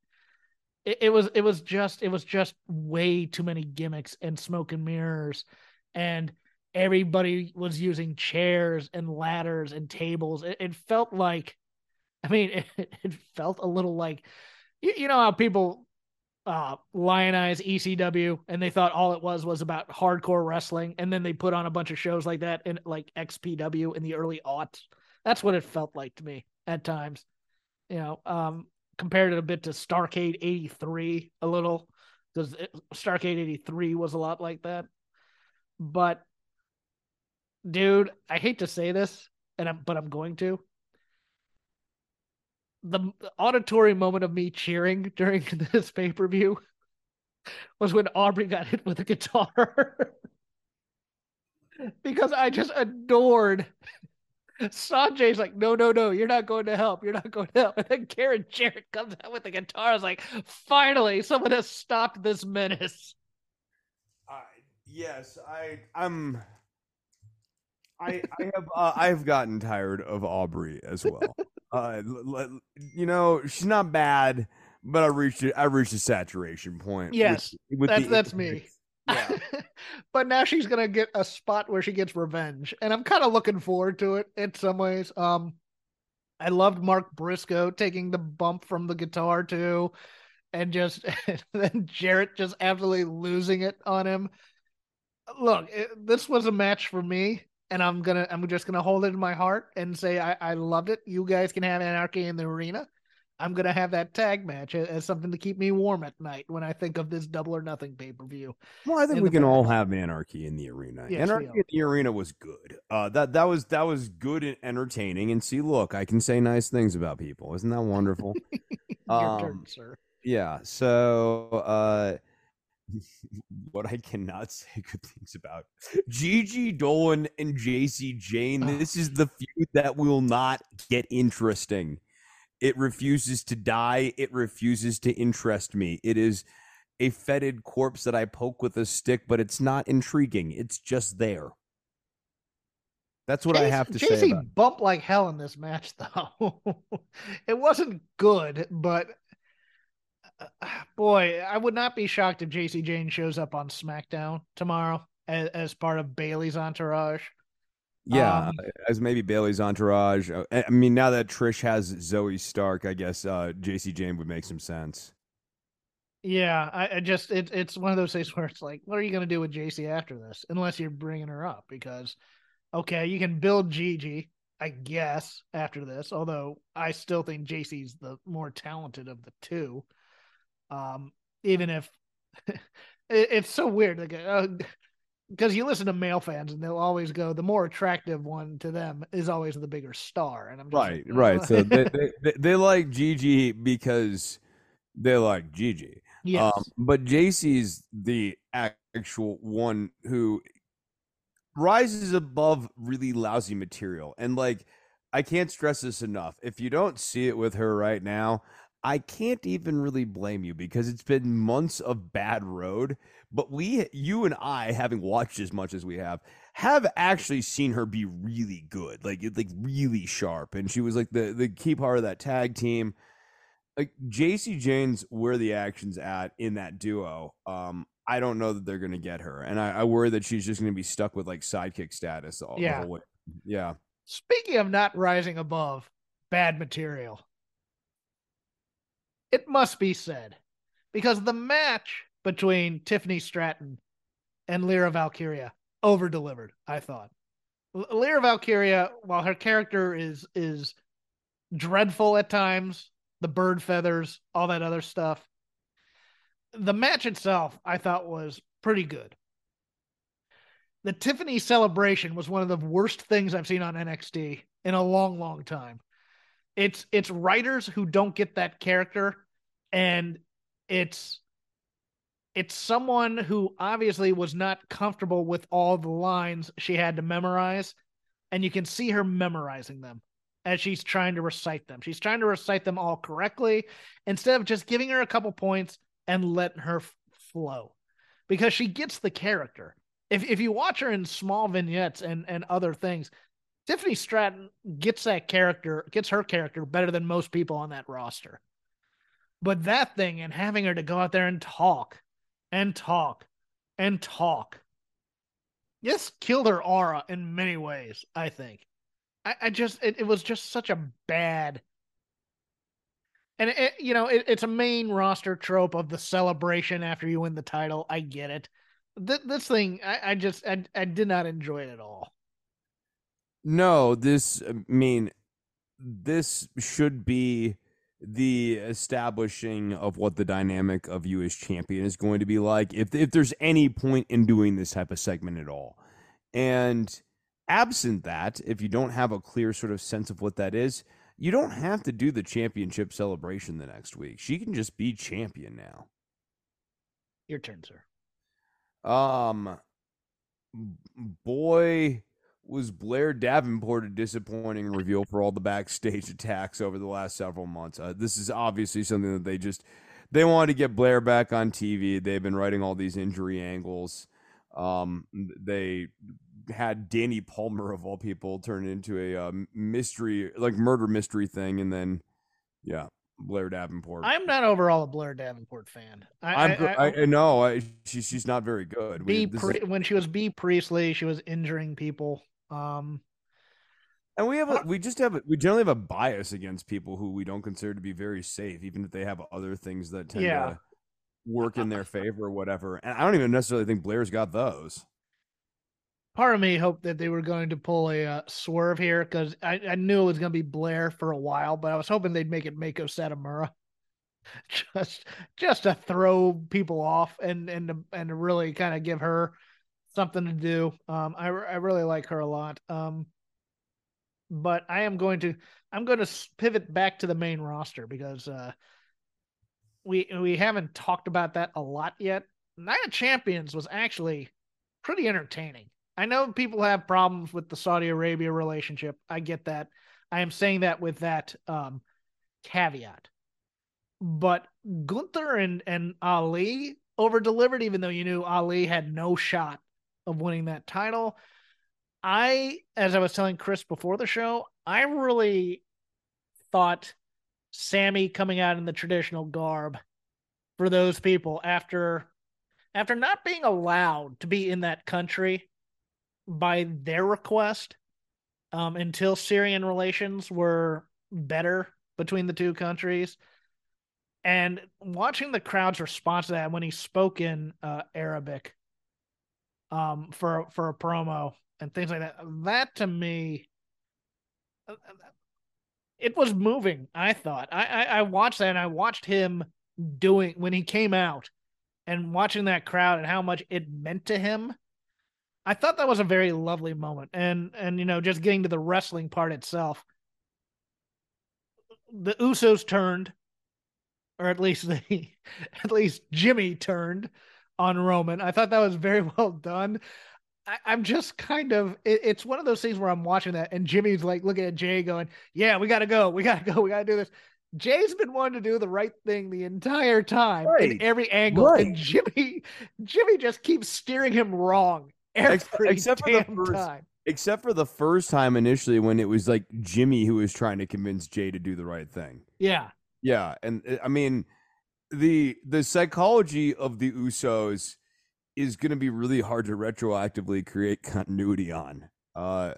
it, it was it was just it was just way too many gimmicks and smoke and mirrors and everybody was using chairs and ladders and tables. It, it felt like, I mean, *laughs* it, it felt a little like, you, you know how people uh lionize ECW and they thought all it was was about hardcore wrestling and then they put on a bunch of shows like that in like XPW in the early aughts. That's what it felt like to me at times. You know, um compared it a bit to Starcade 83 a little because Starcade 83 was a lot like that. But dude, I hate to say this and I'm but I'm going to the auditory moment of me cheering during *laughs* this pay per view was when Aubrey got hit with a guitar. *laughs* because I just adored Sonjay's like, no, no, no, you're not going to help. You're not going to help. *laughs* And then Karen Jarrett comes out with the guitar. I was like, finally, someone has stopped this menace. Yes, I, I'm. I, I have uh, I've gotten tired of Aubrey as well. Uh, you know, she's not bad, but I reached I reached a saturation point. Yes, with, with that's that's me. *laughs* Yeah. but now she's gonna get a spot where she gets revenge, and I'm kind of looking forward to it in some ways. Um, I loved Mark Briscoe taking the bump from the guitar too, and just *laughs* and then Jarrett just absolutely losing it on him. Look, it, this was a match for me and I'm gonna I'm just gonna hold it in my heart and say I, I loved it. You guys can have anarchy in the arena. I'm gonna have that tag match as something to keep me warm at night when I think of this double or nothing pay per view. Well, I think we can all have anarchy in the arena. Yes, anarchy in the arena was good. Uh, that that was that was good and entertaining. And see, look, I can say nice things about people. Isn't that wonderful? *laughs* Your um, turn, sir. Yeah. So. uh *laughs* what I cannot say good things about. Gigi Dolan and Jacy Jayne, ah. This is the feud that will not get interesting. It refuses to die. It refuses to interest me. It is a fetid corpse that I poke with a stick, but it's not intriguing. It's just there. That's what I have to say. Jacy bumped like hell in this match, though. *laughs* it wasn't good, but *sighs* boy, I would not be shocked if Jacy Jayne shows up on SmackDown tomorrow as, as part of Bayley's entourage. Yeah, um, as maybe Bayley's entourage. Uh, I mean, now that Trish has Zoey Stark, I guess uh, Jacy Jayne would make some sense. Yeah, I, I just it, it's one of those things where it's like, what are you going to do with JC after this? Unless you're bringing her up, because okay, you can build Gigi, I guess, after this. Although I still think Jacy's the more talented of the two. Um, even if *laughs* it, it's so weird, like, uh, because you listen to male fans and they'll always go, the more attractive one to them is always the bigger star. And I'm right, like, right. So *laughs* they, they, they like Gigi because they like Gigi. Yes. Um, but Jacy's the actual one who rises above really lousy material. And like, I can't stress this enough. If you don't see it with her right now, I can't even really blame you because it's been months of bad road. But we, you and I, having watched as much as we have, have actually seen her be really good, like like really sharp. And she was like the the key part of that tag team. Like Jacy Jayne's where the action's at in that duo. Um, I don't know that they're gonna get her, and I, I worry that she's just gonna be stuck with like sidekick status all yeah. the whole way. Yeah. Speaking of not rising above bad material, it must be said because the match between Tiffany Stratton and Lyra Valkyria over delivered, I thought. Lyra Valkyria, while her character is is dreadful at times, the bird feathers, all that other stuff, the match itself I thought was pretty good. The Tiffany celebration was one of the worst things I've seen on NXT in a long, long time. It's it's writers who don't get that character and it's it's someone who obviously was not comfortable with all the lines she had to memorize and you can see her memorizing them as she's trying to recite them. She's trying to recite them all correctly instead of just giving her a couple points and letting her f- flow. Because she gets the character. If, if you watch her in small vignettes and, and other things tiffany stratton gets that character gets her character better than most people on that roster but that thing and having her to go out there and talk and talk and talk. This killed her aura in many ways, I think. I, I just it, it was just such a bad and it, you know it, it's a main roster trope of the celebration after you win the title. I get it. Th- this thing, I, I just I, I did not enjoy it at all. No, this I mean this should be the establishing of what the dynamic of you as champion is going to be like if if there's any point in doing this type of segment at all. And absent that, if you don't have a clear sort of sense of what that is, you don't have to do the championship celebration the next week. She can just be champion now. Your turn, sir. Um boy was Blair Davenport a disappointing reveal for all the backstage *laughs* attacks over the last several months. Uh, this is obviously something that they just they wanted to get Blair back on TV. They've been writing all these injury angles. Um, they had Danny Palmer of all people turn into a uh, mystery, like murder mystery thing, and then yeah, Blair Davenport. I'm not overall a Blair Davenport fan. I, I'm, I, I, I, I, she, she's not very good. B We- Pri- is- when she was Bea Priestley, she was injuring people. Um, And we have a, we just have a, we generally have a bias against people who we don't consider to be very safe, even if they have other things that tend Yeah. to work in their favor or whatever. And I don't even necessarily think Blair's got those. part of me hoped that they were going to pull a uh, swerve here because I, I knew it was going to be Blair for a while, but I was hoping they'd make it Meiko Satomura, *laughs* just just to throw people off and and to, and to really kind of give her something to do. Um, I I really like her a lot. Um, but I am going to I'm going to pivot back to the main roster because uh, we we haven't talked about that a lot yet. Night of Champions was actually pretty entertaining. I know people have problems with the Saudi Arabia relationship. I get that. I am saying that with that um, caveat. But Gunther and, and Ali over delivered, even though you knew Ali had no shot of winning that title. I, as I was telling Chris before the show, I really thought Sami coming out in the traditional garb for those people after after not being allowed to be in that country by their request um, until Syrian relations were better between the two countries. And watching the crowd's response to that when he spoke in uh, Arabic um, for for a promo and things like that, that to me, it was moving. I thought I, I I watched that and I watched him doing when he came out and watching that crowd and how much it meant to him I thought that was a very lovely moment. And and you know, just getting to the wrestling part itself. The Usos turned, or at least *laughs* the at least Jimmy turned on Roman. I thought that was very *laughs* well done. I, I'm just kind of it, it's one of those things where I'm watching that and Jimmy's like looking at Jay going, Yeah, we gotta go, we gotta go, we gotta do this. Jay's been wanting to do the right thing the entire time in every angle, Right. and Jimmy, Jimmy just keeps steering him wrong every except for the first- time. Except for the first time initially when it was like Jimmy who was trying to convince Jay to do the right thing. Yeah, Yeah, and uh, I mean the the psychology of the Usos is going to be really hard to retroactively create continuity on. Uh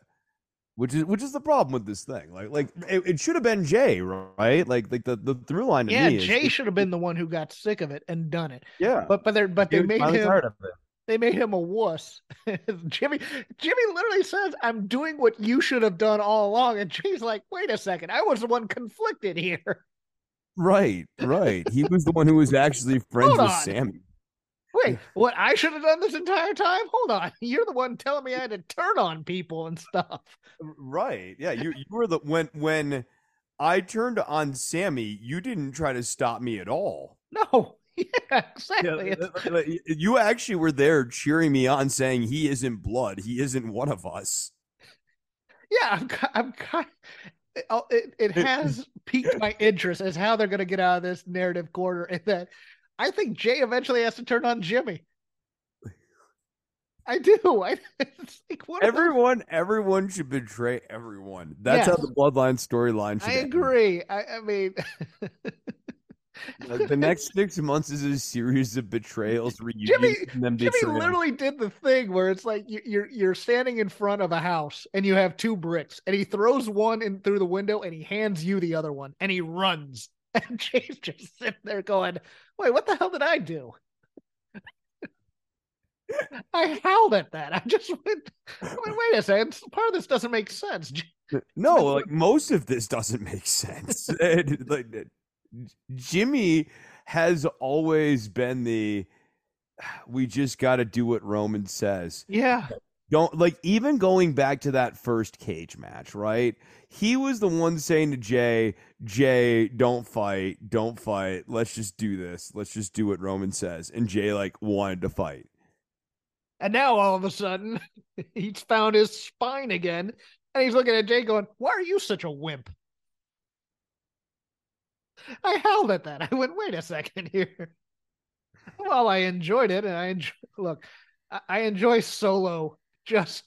which is which is the problem with this thing. Like like it, it should have been Jay, right? Like like the the through line yeah. Jay should have been the one who got sick of it and done it. yeah. But but they but they made him tired of it. they made him a wuss. *laughs* Jimmy Jimmy literally says, "I'm doing what you should have done all along," and Jay's like, "Wait a second, I was the one conflicted here." Right, right. He was the one who was actually friends with. Sami. Wait, what I should have done this entire time? Hold on, *laughs* you're the one telling me I had to turn on people and stuff. Right. Yeah, you you were the when when I turned on Sami, you didn't try to stop me at all. No, *laughs* yeah, Yeah, exactly. It's- uh, uh, *laughs* y- you actually were there cheering me on saying he isn't blood. He isn't one of us. yeah, I'm, I'm kind. It, it, has piqued my *laughs* interest as how they're going to get out of this narrative quarter, and that I think Jay eventually has to turn on Jimmy. I do. *laughs* I like what are those- Everyone everyone should betray everyone. That's how the bloodline storyline should be. I end. agree. I, I mean, *laughs* the next six months is a series of betrayals, *laughs* reunions, Jimmy, Jimmy literally did the thing where it's like you- you're you're standing in front of a house and you have two bricks, and he throws one in through the window and he hands you the other one, and he runs. *laughs* And Jay's just sitting there going, "Wait, what the hell did I do?" *laughs* I howled at that. I just went, wait, wait a second. Part of this doesn't make sense. No, like most of this doesn't make sense. Like Jimmy has always been the we just got to do what Roman says. Yeah, Don't like even going back to that first cage match, right? He was the one saying to Jay, Jay, don't fight, don't fight. Let's just do this. Let's just do what Roman says. And Jay like wanted to fight. and now all of a sudden *laughs* he's found his spine again, and he's looking at Jay going, "Why are you such a wimp?" I howled at that. I went, "Wait a second here." Well, I enjoyed it, and I enjoy, look, I, I enjoy Solo. Just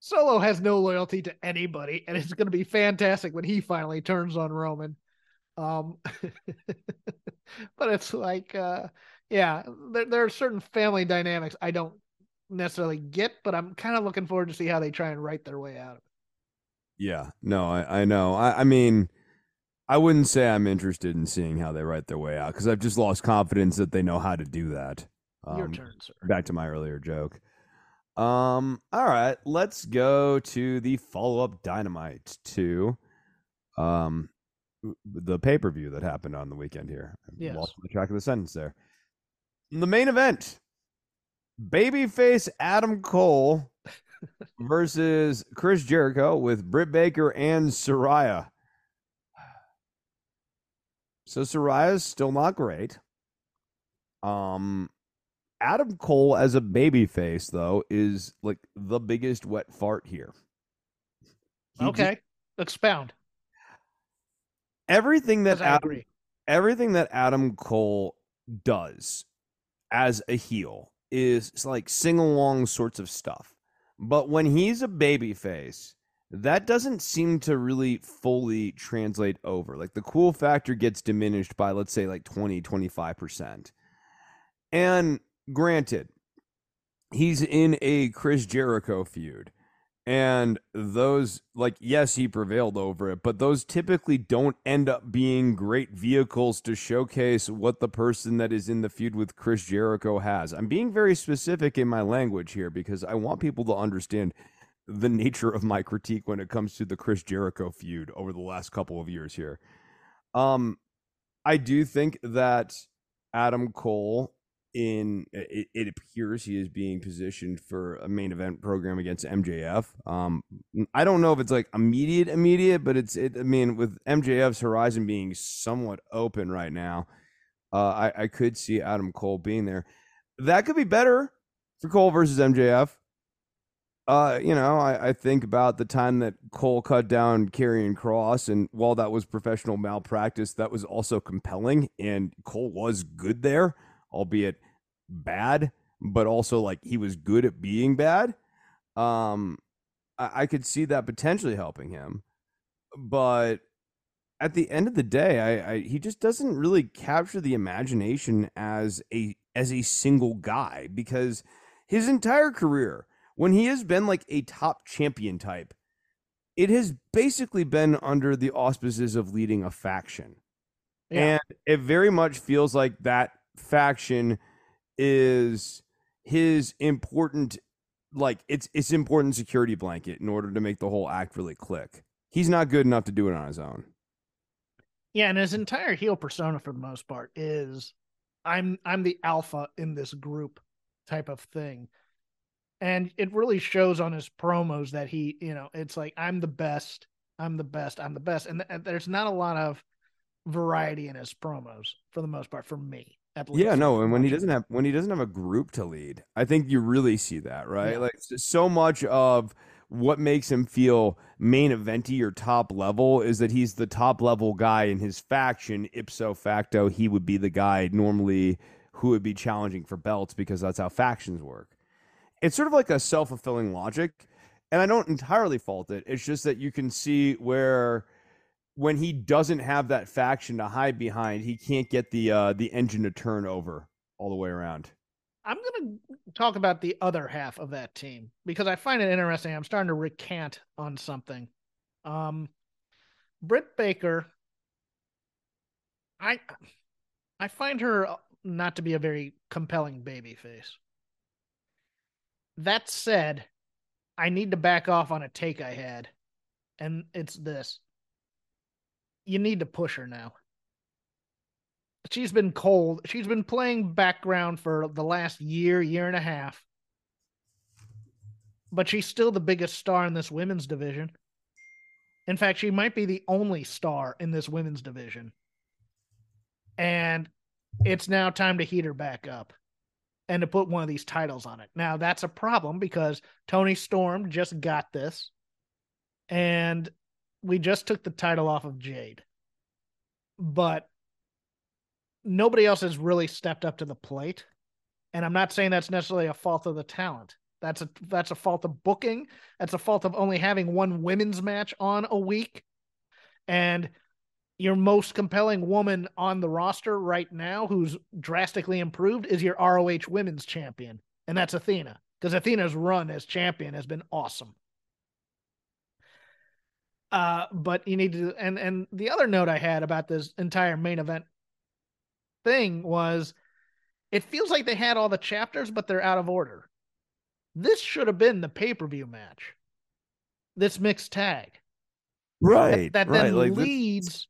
Solo has no loyalty to anybody, and it's going to be fantastic when he finally turns on Roman. Um, *laughs* but it's like, uh, yeah, there, there are certain family dynamics I don't necessarily get, but I'm kind of looking forward to see how they try and write their way out of it. Yeah, no, I, I know. I, I mean, I wouldn't say I'm interested in seeing how they write their way out because I've just lost confidence that they know how to do that. Your Um, turn, sir. back to my earlier joke. Um, all right, let's go to the follow up dynamite to um the pay per view that happened on the weekend here. I Yes. Lost the track of the sentence there. The main event babyface Adam Cole *laughs* versus Chris Jericho with Britt Baker and Saraya. So Saraya's still not great. Um, Adam Cole as a babyface though is like the biggest wet fart here. He just- Okay, expound. everything that Adam, everything that Adam Cole does as a heel is like sing along sorts of stuff. But when he's a babyface, that doesn't seem to really fully translate over. Like the cool factor gets diminished by let's say like 20, 25%. And granted, he's in a Chris Jericho feud. And those, like, yes, he prevailed over it, but those typically don't end up being great vehicles to showcase what the person that is in the feud with Chris Jericho has. I'm being very specific in my language here because I want people to understand the nature of my critique when it comes to the Chris Jericho feud over the last couple of years here. Um, I do think that Adam Cole in it, it appears he is being positioned for a main event program against MJF. Um, I don't know if it's like immediate, immediate, but it's it. I mean, with MJF's horizon being somewhat open right now, uh, I I could see Adam Cole being there. That could be better for Cole versus MJF. Uh, you know, I, I think about the time that Cole cut down Karrion Kross, and while that was professional malpractice, that was also compelling, and Cole was good there, albeit bad, but also like he was good at being bad. Um, I, I could see that potentially helping him, but at the end of the day, I, I he just doesn't really capture the imagination as a as a single guy because his entire career, when he has been like a top champion type, it has basically been under the auspices of leading a faction. Yeah. And it very much feels like that faction is his important like it's it's important security blanket in order to make the whole act really click. He's not good enough to do it on his own. Yeah, and his entire heel persona for the most part is I'm I'm the alpha in this group type of thing. And it really shows on his promos that he, you know, it's like I'm the best, I'm the best, I'm the best. And, and there's not a lot of variety in his promos for the most part for me. At least. Yeah, no, and when he doesn't have when he doesn't have a group to lead, I think you really see that, right? Yeah. Like so much of what makes him feel main eventy or top level is that he's the top level guy in his faction. Ipso facto, he would be the guy normally who would be challenging for belts because that's how factions work. It's sort of like a self fulfilling logic, and I don't entirely fault it. It's just that you can see where when he doesn't have that faction to hide behind, he can't get the uh, the engine to turn over all the way around. I'm going to talk about the other half of that team because I find it interesting. I'm starting to recant on something. Um, Britt Baker, I I find her not to be a very compelling baby face. That said, I need to back off on a take I had, and it's this. You need to push her now. She's been cold. She's been playing background for the last year, year and a half. But she's still the biggest star in this women's division. In fact, she might be the only star in this women's division. And it's now time to heat her back up and to put one of these titles on it. Now, that's a problem because Toni Storm just got this and we just took the title off of Jade. But nobody else has really stepped up to the plate. And I'm not saying that's necessarily a fault of the talent. That's a that's a fault of booking. That's a fault of only having one women's match on a week. And your most compelling woman on the roster right now who's drastically improved is your ROH women's champion, and that's Athena. Because Athena's run as champion has been awesome. Uh, but you need to and and the other note I had about this entire main event thing was it feels like they had all the chapters, but they're out of order. This should have been the pay-per-view match. This mixed tag. Right. That, that right. then like, leads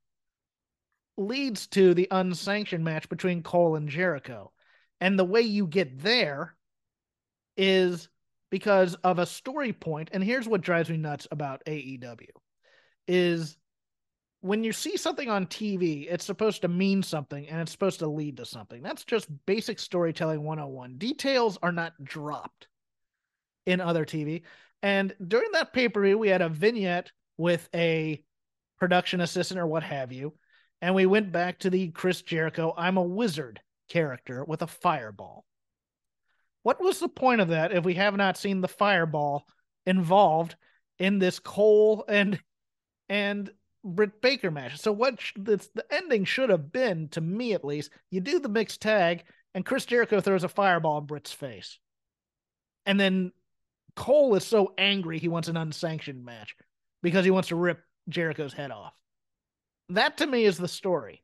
leads to the unsanctioned match between Cole and Jericho. And the way you get there is because of a story point. And here's what drives me nuts about AEW is when you see something on TV, it's supposed to mean something and it's supposed to lead to something. That's just basic storytelling 101. Details are not dropped in other TV. And during that pay per view, we had a vignette with a production assistant or what have you. And we went back to the Chris Jericho, I'm a wizard character with a fireball. What was the point of that if we have not seen the fireball involved in this Cole and and Britt Baker match? So what sh- the, the ending should have been, to me at least, you do the mixed tag and Chris Jericho throws a fireball in Britt's face. And then Cole is so angry he wants an unsanctioned match because he wants to rip Jericho's head off. That to me is the story.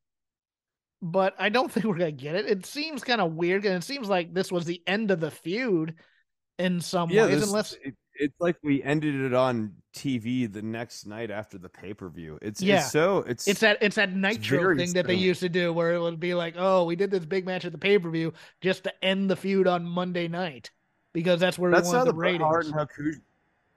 But I don't *laughs* think we're going to get it. It seems kind of weird and it seems like this was the end of the feud in some yeah, ways this- unless it- it's like we ended it on TV the next night after the pay per view. It's Yeah. it's so it's it's that it's that nitro thing that they used to do where it would be like, "Oh, we did this big match at the pay-per-view just to end the feud on Monday night because that's where that's we how wanted the Bret Hart and Hakushi.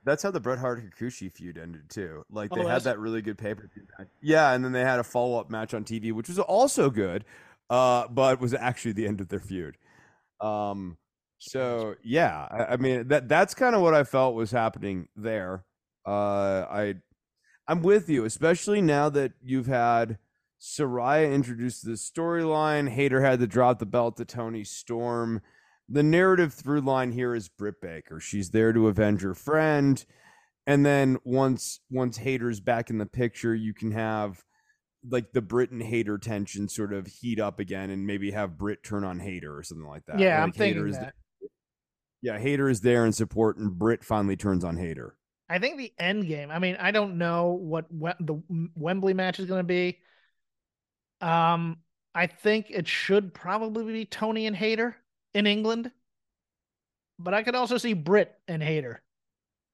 That's how the Bret Hart Hakushi feud ended too. Like Oh, they had that really good pay per view. Yeah, and then they had a follow up match on TV, which was also good, uh, but was actually the end of their feud. Um, so yeah, I, I mean that that's kind of what I felt was happening there. Uh, I I'm with you, especially now that you've had Saraya introduce the storyline. Hayter had to drop the belt to Toni Storm. The narrative through line here is Britt Baker. She's there to avenge her friend. And then once once Hayter's back in the picture, you can have like the Britt and Hayter tension sort of heat up again and maybe have Britt turn on Hayter or something like that. yeah, Like, I'm thinking Hayter is that. yeah, Hayter is there in support and Britt finally turns on Hayter. I think the end game. I mean, I don't know what Wem- the Wembley match is going to be. Um, I think it should probably be Tony and Hayter in England, but I could also see Britt and Hayter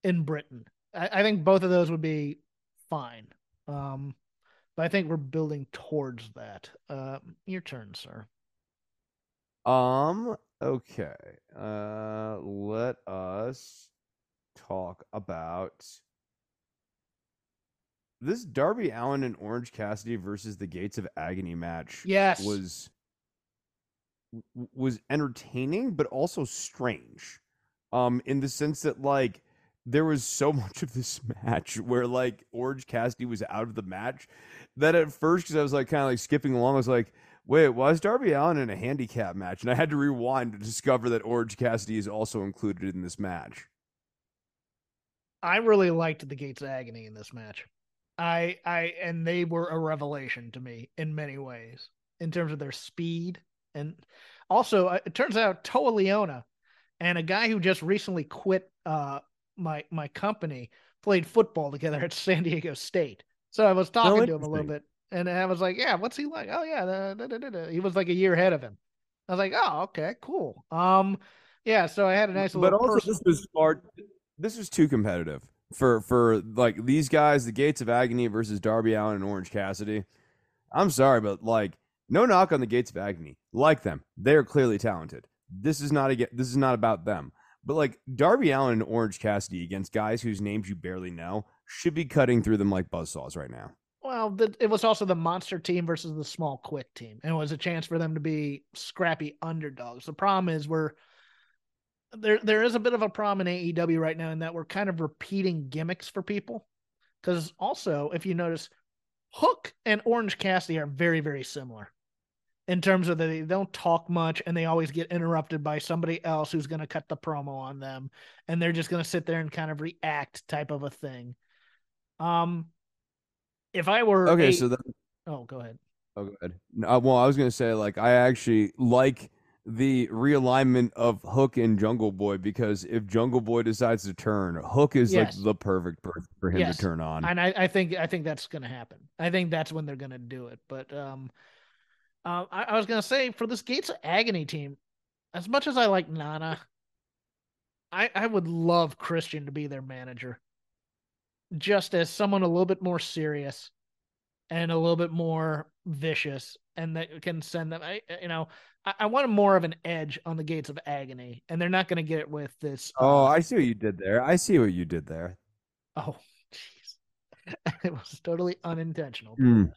in Britain. I, I think both of those would be fine. Um, but I think we're building towards that. Uh, your turn, sir. Um, okay. Uh let us talk about this Darby Allin and Orange Cassidy versus the Gates of Agony match. Yes. Was was entertaining but also strange. Um in the sense that like there was so *laughs* much of this match where like Orange Cassidy was out of the match that at first cuz I was like kind of like skipping along I was like Wait, why is Darby Allin in a handicap match? And I had to rewind to discover that Orange Cassidy is also included in this match. I really liked the Gates of Agony in this match. I I and they were a revelation to me in many ways in terms of their speed and also uh, it turns out Toa Liona and a guy who just recently quit uh my my company played football together at San Diego State. So I was talking oh, to him a little bit and I was like, "Yeah, what's he like?" Oh yeah, da, da, da, he was like a year ahead of him. I was like, "Oh, okay, cool." Um yeah, so I had a nice little But also this was far this was too competitive for for like these guys, the Gates of Agony versus Darby Allin and Orange Cassidy. I'm sorry, but like no knock on the Gates of Agony. Like them, they are clearly talented. This is not a this is not about them. But like Darby Allin and Orange Cassidy against guys whose names you barely know should be cutting through them like buzzsaws right now. Well, the, it was also the monster team versus the small quick team, and it was a chance for them to be scrappy underdogs. The problem is we're there there is a bit of a problem in AEW right now in that we're kind of repeating gimmicks for people. Because also, if you notice, Hook and Orange Cassidy are very, very similar in terms of they don't talk much and they always get interrupted by somebody else who's going to cut the promo on them and they're just going to sit there and kind of react type of a thing. Um, if I were okay, a... so then oh, go ahead. Oh, go ahead. Uh, well, I was going to say like I actually like the realignment of Hook and Jungle Boy because if Jungle Boy decides to turn, Hook is yes. like the perfect person for him yes. to turn on. And I, I think I think that's gonna happen. I think that's when they're gonna do it. But um uh, I, I was gonna say for this Gates of Agony team, as much as I like Nana, I, I would love Christian to be their manager. Just as someone a little bit more serious and a little bit more vicious and that can send them I you know I, I want more of an edge on the gates of agony, and they're not going to get it with this. Oh, uh, I see what you did there. I see what you did there. Oh, *laughs* jeez, *laughs* it was totally unintentional. Mm.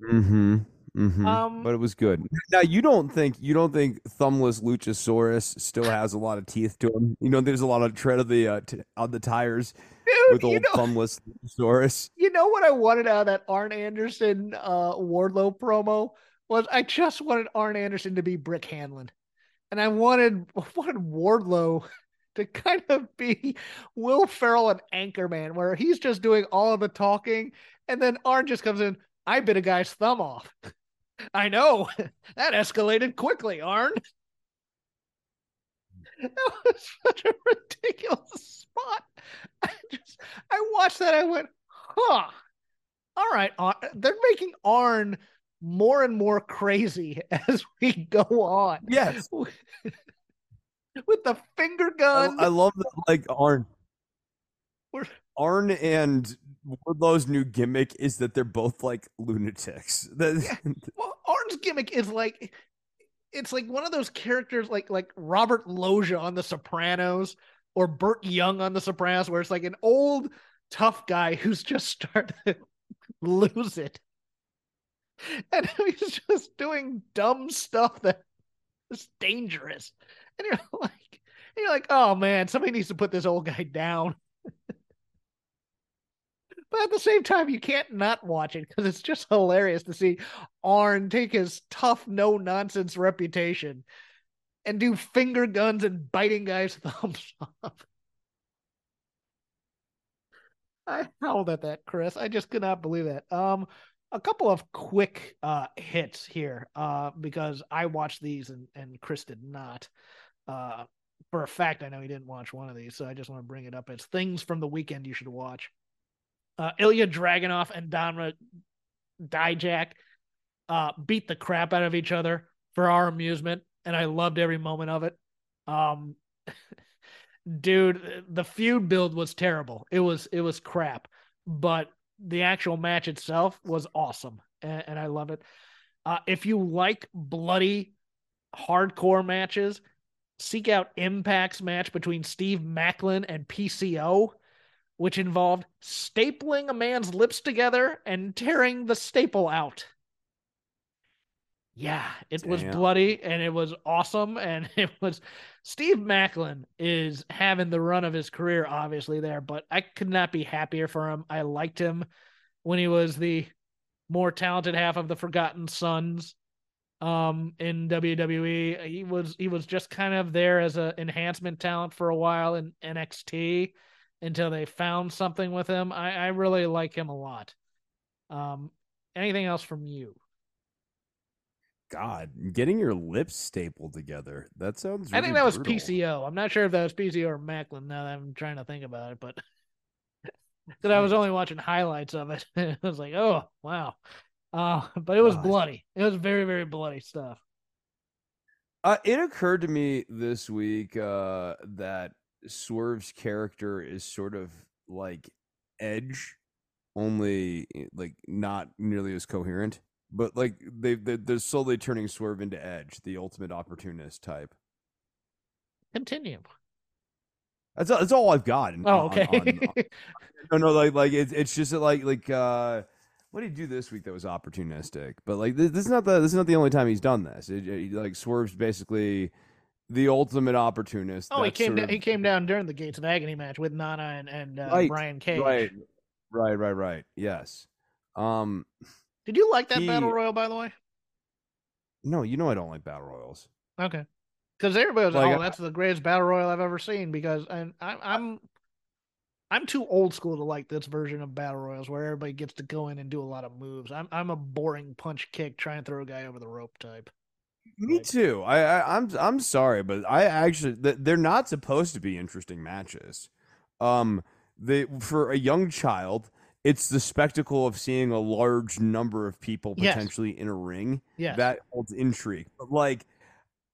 Hmm. Mm-hmm. Um, but it was good. Now you don't think you don't think thumbless Luchasaurus still has a lot of teeth to him? You know, there's a lot of tread of the uh, t- on the tires Dude, with old know, thumbless Luchasaurus. You know what I wanted out of that Arn Anderson uh, Wardlow promo was I just wanted Arn Anderson to be Brick Hanlon, and I wanted *laughs* wanted Wardlow to kind of be Will Ferrell and Anchorman, where he's just doing all of the talking, and then Arn just comes in. I bit a guy's thumb off. *laughs* I know *laughs* that escalated quickly, Arn. Hmm. *laughs* That was such a ridiculous spot. I just I watched that. I went, huh. All right, Arn. they're making Arn more and more crazy *laughs* as we go on. Yes. With the finger gun. I, I love that like Arn. We're... Arn and Wardlow's new gimmick is that they're both like lunatics. yeah. Well, Arn's gimmick is like it's like one of those characters like like Robert Loggia on The Sopranos or Burt Young on The Sopranos, where it's like an old tough guy who's just starting to *laughs* lose it and *laughs* he's just doing dumb stuff that is dangerous. And you're *laughs* like, you're like, oh man, somebody needs to put this old guy down. But at the same time, you can't not watch it because it's just hilarious to see Arn take his tough, no nonsense reputation and do finger guns and biting guys' thumbs off. I howled at that, Chris. I just could not believe that. Um, a couple of quick uh, hits here uh, because I watched these and, and Chris did not. Uh, for a fact, I know he didn't watch one of these, so I just want to bring it up. It's things from the weekend you should watch. Uh, Ilya Dragunov and Donra Dijak uh, beat the crap out of each other for our amusement, and I loved every moment of it. Um, *laughs* dude, the feud build was terrible. It was it was crap, but the actual match itself was awesome, and, and I love it. Uh, if you like bloody, hardcore matches, seek out Impact's match between Steve Macklin and PCO, which involved stapling a man's lips together and tearing the staple out. Yeah, it Damn. was bloody and it was awesome. And *laughs* it was Steve Macklin is having the run of his career, obviously, there, but I could not be happier for him. I liked him when he was the more talented half of the Forgotten Sons um in WWE. He was he was just kind of there as an enhancement talent for a while in NXT until they found something with him. I, I really like him a lot. Um, anything else from you? God, getting your lips stapled together. That sounds. I think really that was brutal. PCO. I'm not sure if that was PCO or Macklin. Now that I'm trying to think about it, but *laughs* because I was only watching highlights of it, *laughs* I was like, oh wow. Uh, but it was God. bloody. It was very very bloody stuff. Uh, it occurred to me this week uh, that Swerve's character is sort of like Edge, only eh, like not nearly as coherent. But like they they- they're slowly turning Swerve into Edge, the ultimate opportunist type. Continue. That's all, that's all I've got. Oh, on- okay. on- *laughs* no, no, like like it's it's just like like uh, what did he do this week that was opportunistic? But like this, this is not the this is not the only time he's done this. It, it- like Swerve's basically the ultimate opportunist. oh, he came down, of- he came down during the Gates of Agony match with Nana and and uh, Right, Brian Cage. Right, right, right, right. Yes. Um. Did you like that battle royal by the way? No, you know I don't like battle royals. Okay. Because everybody was, Like, oh, I- that's the greatest battle royal I've ever seen. Because and I, I'm, I'm too old school to like this version of battle royals where everybody gets to go in and do a lot of moves. I'm, I'm a boring punch kick, try and throw a guy over the rope type. Me Like- too. I, I I'm I'm sorry, but I actually they're not supposed to be interesting matches. Um, they for a young child, it's the spectacle of seeing a large number of people Yes. potentially in a ring Yeah, that holds intrigue. But like,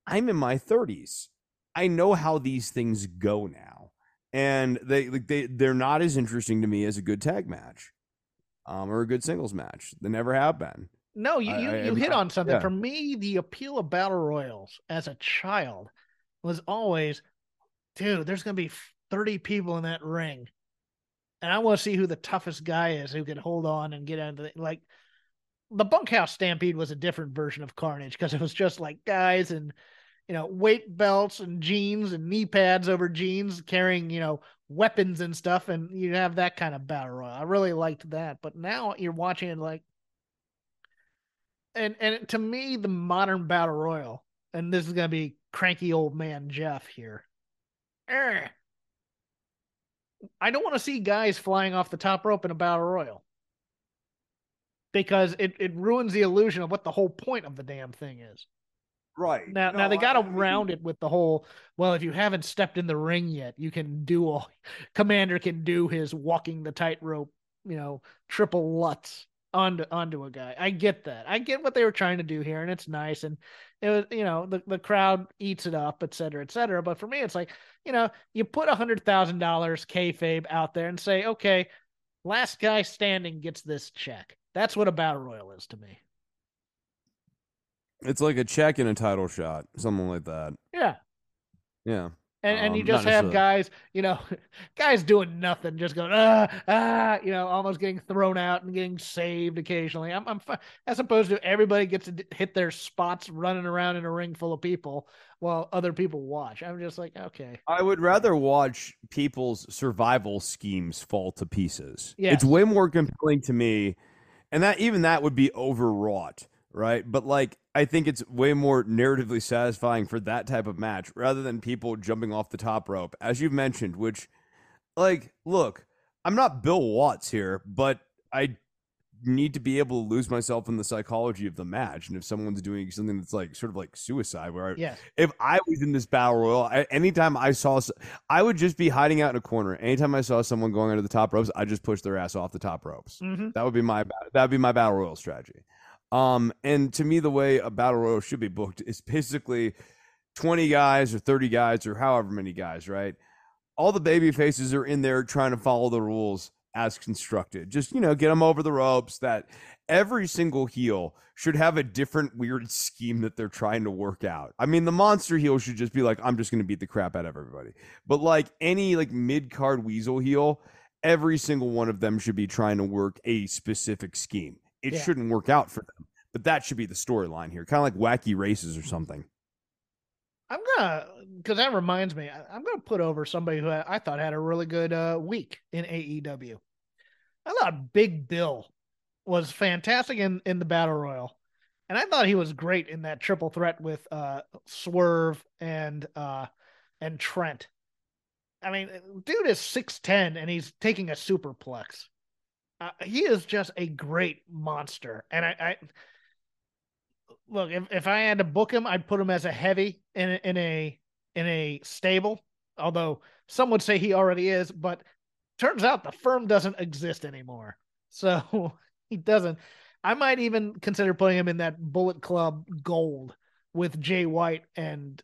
I'm in my 30s. I know how these things go now, and they like they they're not as interesting to me as a good tag match, um, or a good singles match. They never have been. No, you, you, I you hit on something. yeah. For me, the appeal of battle royals as a child was always, dude, there's gonna be 30 people in that ring. And I want to see who the toughest guy is who can hold on and get into the like the bunkhouse stampede was a different version of carnage because it was just like guys and you know weight belts and jeans and knee pads over jeans carrying you know weapons and stuff and you have that kind of battle royal i really liked that but now you're watching it like and and to me the modern battle royal and this is going to be cranky old man jeff here eh, i don't want to see guys flying off the top rope in a battle royal because it, it ruins the illusion of what the whole point of the damn thing is Right now, now they got to round it with the whole. Well, if you haven't stepped in the ring yet, you can do all. *laughs* Komander can do his walking the tightrope, you know, triple lutz onto onto a guy. I get that. I get what they were trying to do here, and it's nice. And it was, you know, the the crowd eats it up, et cetera, et cetera. But for me, it's like, you know, you put a hundred thousand dollars kayfabe out there and say, okay, last guy standing gets this check. That's what a battle royal is to me. It's like a check and a title shot, something like that. Yeah. Yeah. And, and you Um, just have guys, you know, *laughs* guys doing nothing, just going ah ah, you know, almost getting thrown out and getting saved occasionally. I'm, I'm as opposed to everybody gets to hit their spots running around in a ring full of people while other people watch. I'm just like, okay, I would rather watch people's survival schemes fall to pieces. Yes. It's way more compelling to me, and that even that would be overwrought, right? But like, I think it's way more narratively satisfying for that type of match rather than people jumping off the top rope, as you've mentioned. Which, like, look, I'm not Bill Watts here, but I need to be able to lose myself in the psychology of the match. And if someone's doing something that's like sort of like suicide, where I, yes, if I was in this battle royal, I, anytime I saw, I would just be hiding out in a corner. Anytime I saw someone going under the top ropes, I just push their ass off the top ropes. hmm That would be my that would be my battle royal strategy. Um, and to me, the way a battle royal should be booked is basically twenty guys or thirty guys or however many guys, right? All the baby faces are in there trying to follow the rules as constructed. Just you know, get them over the ropes. That every single heel should have a different weird scheme that they're trying to work out. I mean, the monster heel should just be like, I'm just going to beat the crap out of everybody. But like any like mid card weasel heel, every single one of them should be trying to work a specific scheme. It Yeah. shouldn't work out for them, but that should be the storyline here, kind of like wacky races or something. I'm gonna because that reminds me, I, I'm gonna put over somebody who I, I thought had a really good uh, week in AEW. I thought Big Bill was fantastic in in the battle royal, and I thought he was great in that triple threat with uh, Swerve and uh, and Trent. I mean, dude is six ten and he's taking a superplex. Uh, he is just a great monster, and I, I look if, if I had to book him, I'd put him as a heavy in a, in a in a stable. Although some would say he already is, but turns out the firm doesn't exist anymore, so *laughs* he doesn't. I might even consider putting him in that Bullet Club Gold with Jay White and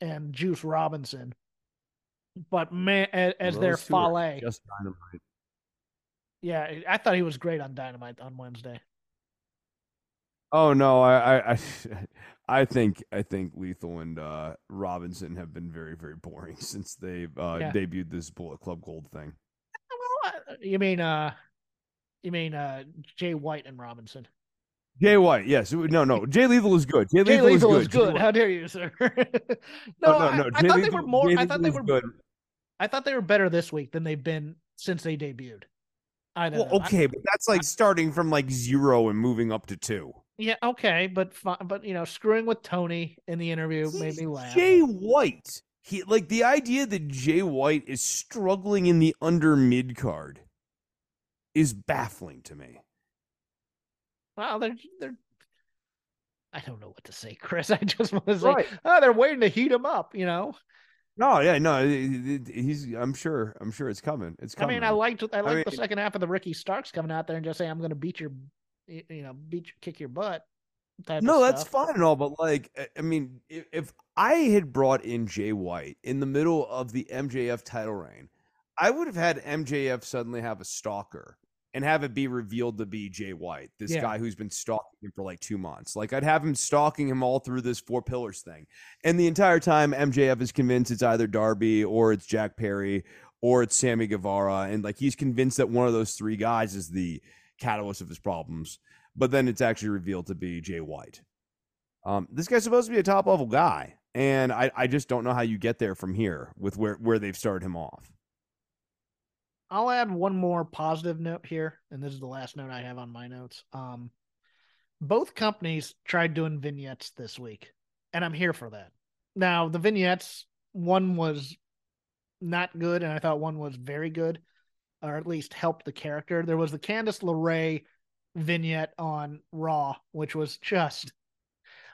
and Juice Robinson. But man, as, as their Fale, just dynamite. Yeah, I thought he was great on Dynamite on Wednesday. Oh no, I I I *laughs* think I think Lethal and uh, Robinson have been very very boring *laughs* since they uh, yeah. debuted this Bullet Club Gold thing. Well, you mean uh, you mean uh, Jay White and Robinson? Jay White, yes. No, no. Jay Lethal is good. Jay, Jay Lethal, Lethal is good. Is good. How dare you, sir? *laughs* no, oh, no, no. I, I thought Lethal, they were more. Jay I thought they were good. I thought they were better this week than they've been since they debuted. I don't well, know. okay, but that's like starting from like zero and moving up to two. Yeah, okay, but but you know, screwing with Tony in the interview He's made me laugh. Jay White, he like the idea that Jay White is struggling in the under mid card is baffling to me. Well, they're they're. I don't know what to say, Chris. *laughs* I just want to say, right. oh, they're waiting to heat him up. You know. No, yeah, no, he's. I'm sure. I'm sure it's coming. It's coming. I mean, I liked. I liked I mean, the second half of the Ricky Starks coming out there and just saying, "I'm going to beat your, you know, beat, kick your butt." no, that's fine and all, but like, I mean, if, if I had brought in Jay White in the middle of the MJF title reign, I would have had MJF suddenly have a stalker and have it be revealed to be Jay White, this yeah. guy who's been stalking him for like two months. Like I'd have him stalking him all through this four pillars thing. And the entire time MJF is convinced it's either Darby or it's Jack Perry or it's Sammy Guevara. And like he's convinced that one of those three guys is the catalyst of his problems. But then it's actually revealed to be Jay White. Um, this guy's supposed to be a top level guy. And I, I just don't know how you get there from here with where, where they've started him off. I'll add one more positive note here, and this is the last note I have on my notes. Um, both companies tried doing vignettes this week, and I'm here for that. Now, the vignettes, one was not good, and I thought one was very good, or at least helped the character. There was the Candice LeRae vignette on Raw, which was just,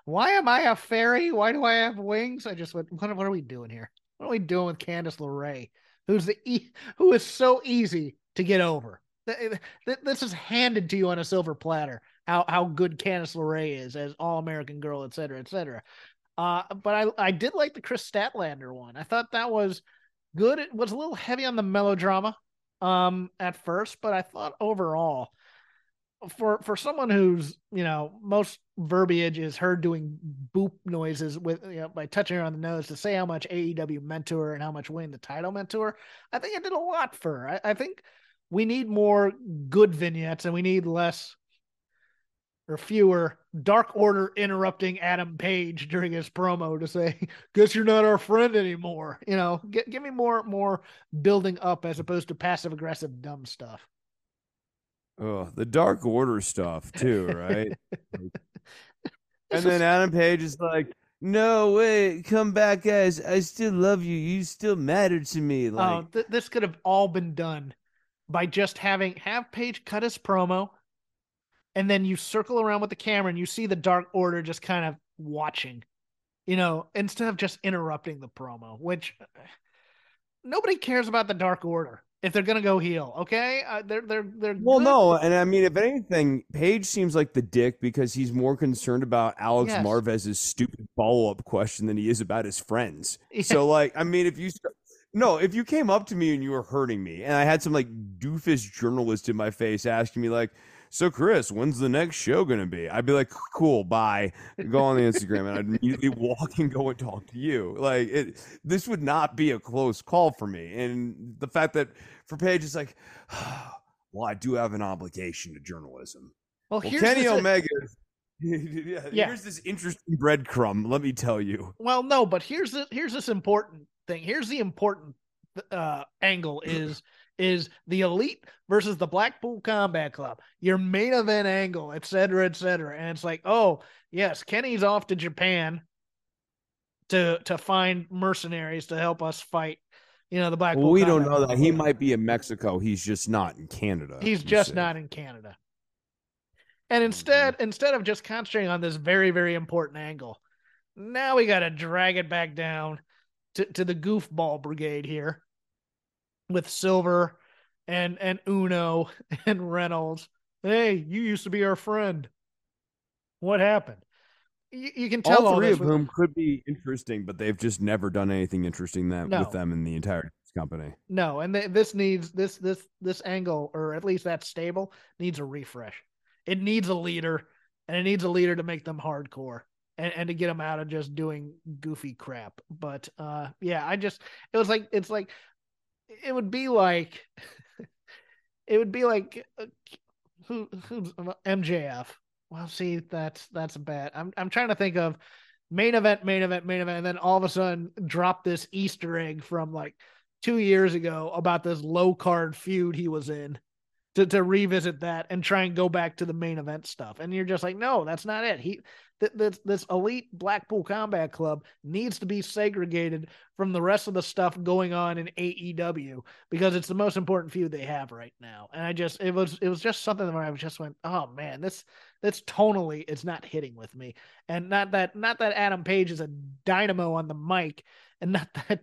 why am I a fairy? Why do I have wings? I just went, what, what are we doing here? What are we doing with Candice LeRae? who's the e- who is so easy to get over. This is handed to you on a silver platter. How how good Candice LeRae is as All American Girl, et cetera, et cetera. Uh, but I I did like the Kris Statlander one. I thought that was good. It was a little heavy on the melodrama um at first, but I thought overall for for someone who's you know most verbiage is her doing boop noises with you know by touching her on the nose to say how much AEW meant to her and how much winning the title meant to her. I think it did a lot for her. I, I think we need more good vignettes and we need less or fewer Dark Order interrupting Adam Page during his promo to say, *laughs* "Guess you're not our friend anymore." You know, get, give me more more building up as opposed to passive aggressive dumb stuff. Oh, the Dark Order stuff too, right? *laughs* and then Adam Page is like, "No, wait, come back, guys. I still love you. You still matter to me." Oh, like, oh, th- this could have all been done by just having have Page cut his promo, and then you circle around with the camera and you see the Dark Order just kind of watching, you know, instead of just interrupting the promo, which nobody cares about the Dark Order if they're gonna go heel. Okay, uh, they're they're they're well, good. no, and I mean, if anything, Page seems like the dick because he's more concerned about Alex yes. Marvez's stupid follow up question than he is about his friends. Yeah. So, like, I mean, if you no, if you came up to me and you were hurting me, and I had some like doofus journalist in my face asking me like so Chris, when's the next show gonna be? I'd be like, cool, bye. Go on the Instagram, and I'd immediately *laughs* walk and go and talk to you. Like it, this would not be a close call for me. And the fact that for Page, it's like, *sighs* well, I do have an obligation to journalism. Well, well Kenny this, Omega. *laughs* yeah, yeah, here's this interesting breadcrumb. Let me tell you. Well, no, but here's the here's this important thing. Here's the important uh, angle *clears throat* is is the elite versus the Blackpool Combat Club, your main event angle, et cetera, et cetera. And it's like, oh, yes, Kenny's off to Japan to to find mercenaries to help us fight You know, the Black. Well, we don't know that he might be in Mexico. He's just not in Canada. He's just not in Canada. And instead, mm-hmm. instead of just concentrating on this very, very important angle, now we got to drag it back down to, to the goofball brigade here with Silver and and Uno *laughs* and Reynolds. Hey, you used to be our friend. What happened? You, you can tell all three all of whom could be interesting, but they've just never done anything interesting that no. with them in the entire company. No, and th- this needs this this this angle, or at least that stable needs a refresh. It needs a leader, and it needs a leader to make them hardcore and, and to get them out of just doing goofy crap. But uh, yeah, I just it was like it's like it would be like *laughs* it would be like uh, who who's MJF. Well, see, that's that's bad. I'm I'm trying to think of main event, main event, main event, and then all of a sudden drop this Easter egg from like two years ago about this low card feud he was in to, to revisit that and try and go back to the main event stuff. And you're just like, no, that's not it. He th- this this elite Blackpool Combat Club needs to be segregated from the rest of the stuff going on in AEW because it's the most important feud they have right now. And I just it was it was just something where I just went, oh man, this this tonally it's not hitting with me. And not that not that Adam Page is a dynamo on the mic, and not that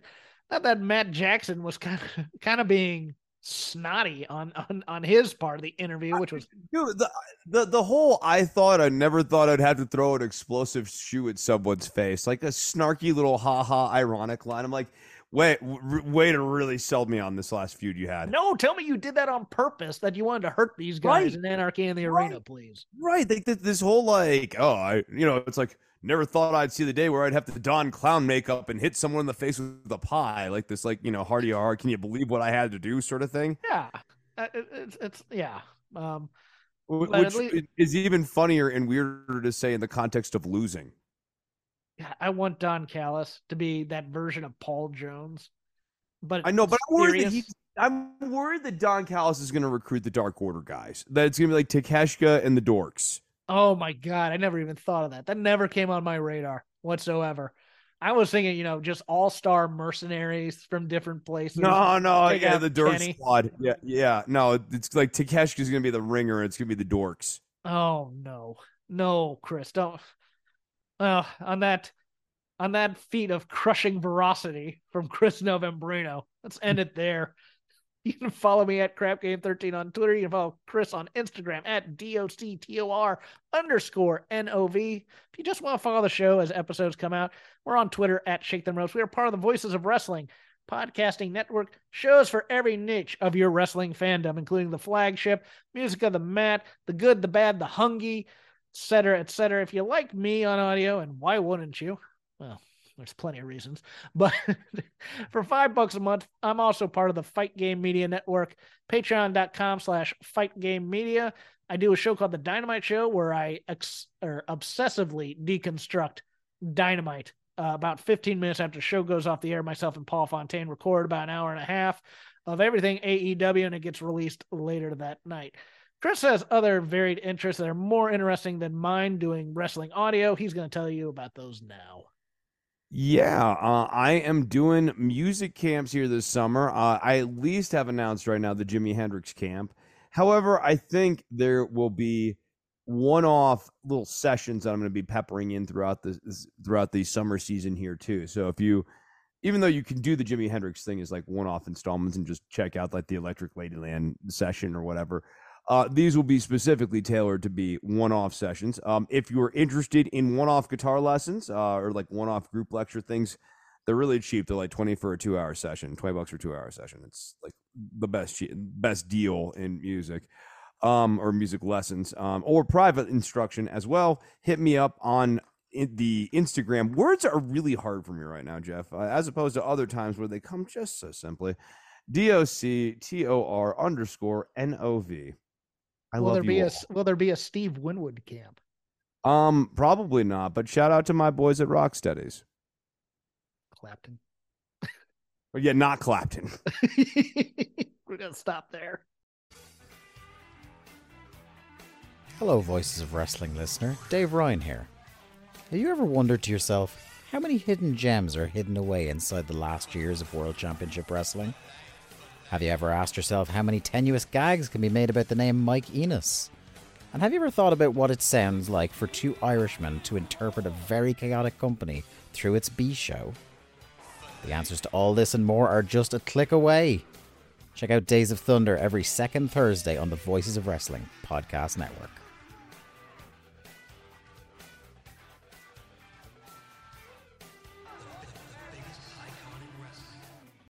not that Matt Jackson was kind of kind of being snotty on on on his part of the interview, which was *laughs* Dude, the the the whole. I thought I never thought I'd have to throw an explosive shoe at someone's face, like a snarky little ha ha ironic line. I'm like, wait, w- way to really sell me on this last feud you had. No, tell me you did that on purpose. That you wanted to hurt these guys right. in Anarchy in the right. Arena, please. Right, like this whole like, oh, I, you know, it's like never thought I'd see the day where I'd have to don clown makeup and hit someone in the face with a pie, like this, like you know, Hardy R. Can you believe what I had to do, sort of thing? Yeah, uh, it's, it's yeah. Um, which least, is even funnier and weirder to say in the context of losing. Yeah, I want Don Callis to be that version of Paul Jones, but I know, but I'm worried that. I'm worried that Don Callis is going to recruit the Dark Order guys. That it's going to be like Takeshita and the Dorks. Oh my god, I never even thought of that. That never came on my radar whatsoever. I was thinking, you know, just all star mercenaries from different places. No, no, yeah, the Dork. Squad. Yeah, yeah. No, it's like Takeshita's gonna be the ringer, it's gonna be the Dorks. Oh no, no, Chris, don't. Well, on that, on that feat of crushing veracity from Chris Novembrino, let's end it there. You can follow me at crapgame13 on Twitter. You can follow Chris on Instagram at DOCTOR underscore NOV. If you just want to follow the show as episodes come out, we're on Twitter at Shake Them Ropes. We are part of the Voices of Wrestling podcasting network. Shows for every niche of your wrestling fandom, including the flagship, Music of the Mat, the good, the bad, the hungy, etc., etc. If you like me on audio, and why wouldn't you? Well, there's plenty of reasons. But *laughs* for five bucks a month, I'm also part of the Fight Game Media Network, patreon.com slash fight game media. I do a show called The Dynamite Show where I ex- or obsessively deconstruct dynamite. Uh, about 15 minutes after the show goes off the air, myself and Paul Fontaine record about an hour and a half of everything AEW, and it gets released later that night. Chris has other varied interests that are more interesting than mine doing wrestling audio. He's going to tell you about those now. Yeah, uh, I am doing music camps here this summer. Uh, I at least have announced right now the Jimi Hendrix camp. However, I think there will be one-off little sessions that I'm going to be peppering in throughout the throughout the summer season here too. So if you, even though you can do the Jimi Hendrix thing as like one-off installments and just check out like the Electric Ladyland session or whatever, uh, these will be specifically tailored to be one-off sessions. Um, if you're interested in one-off guitar lessons uh, or like one-off group lecture things, they're really cheap. They're like twenty for a two-hour session, twenty bucks for a two-hour session. It's like the best best deal in music, um, or music lessons, um, or private instruction as well. Hit me up on the Instagram. Words are really hard for me right now, Jeff, uh, as opposed to other times where they come just so simply. D O C T O R underscore N O V. I will there be all. a will there be a Steve Winwood camp? Um, probably not. But shout out to my boys at Rocksteadies. Clapton. *laughs* But yeah, not Clapton. *laughs* We're gonna stop there. Hello, Voices of Wrestling listener. Dave Ryan here. Have you ever wondered to yourself, How many hidden gems are hidden away inside the last years of World Championship Wrestling? Have you ever asked yourself how many tenuous gags can be made about the name Mike Enos? And have you ever thought about what it sounds like for two Irishmen to interpret a very chaotic company through its B show? The answers to all this and more are just a click away. Check out Days of Thunder every second Thursday on the Voices of Wrestling Podcast Network.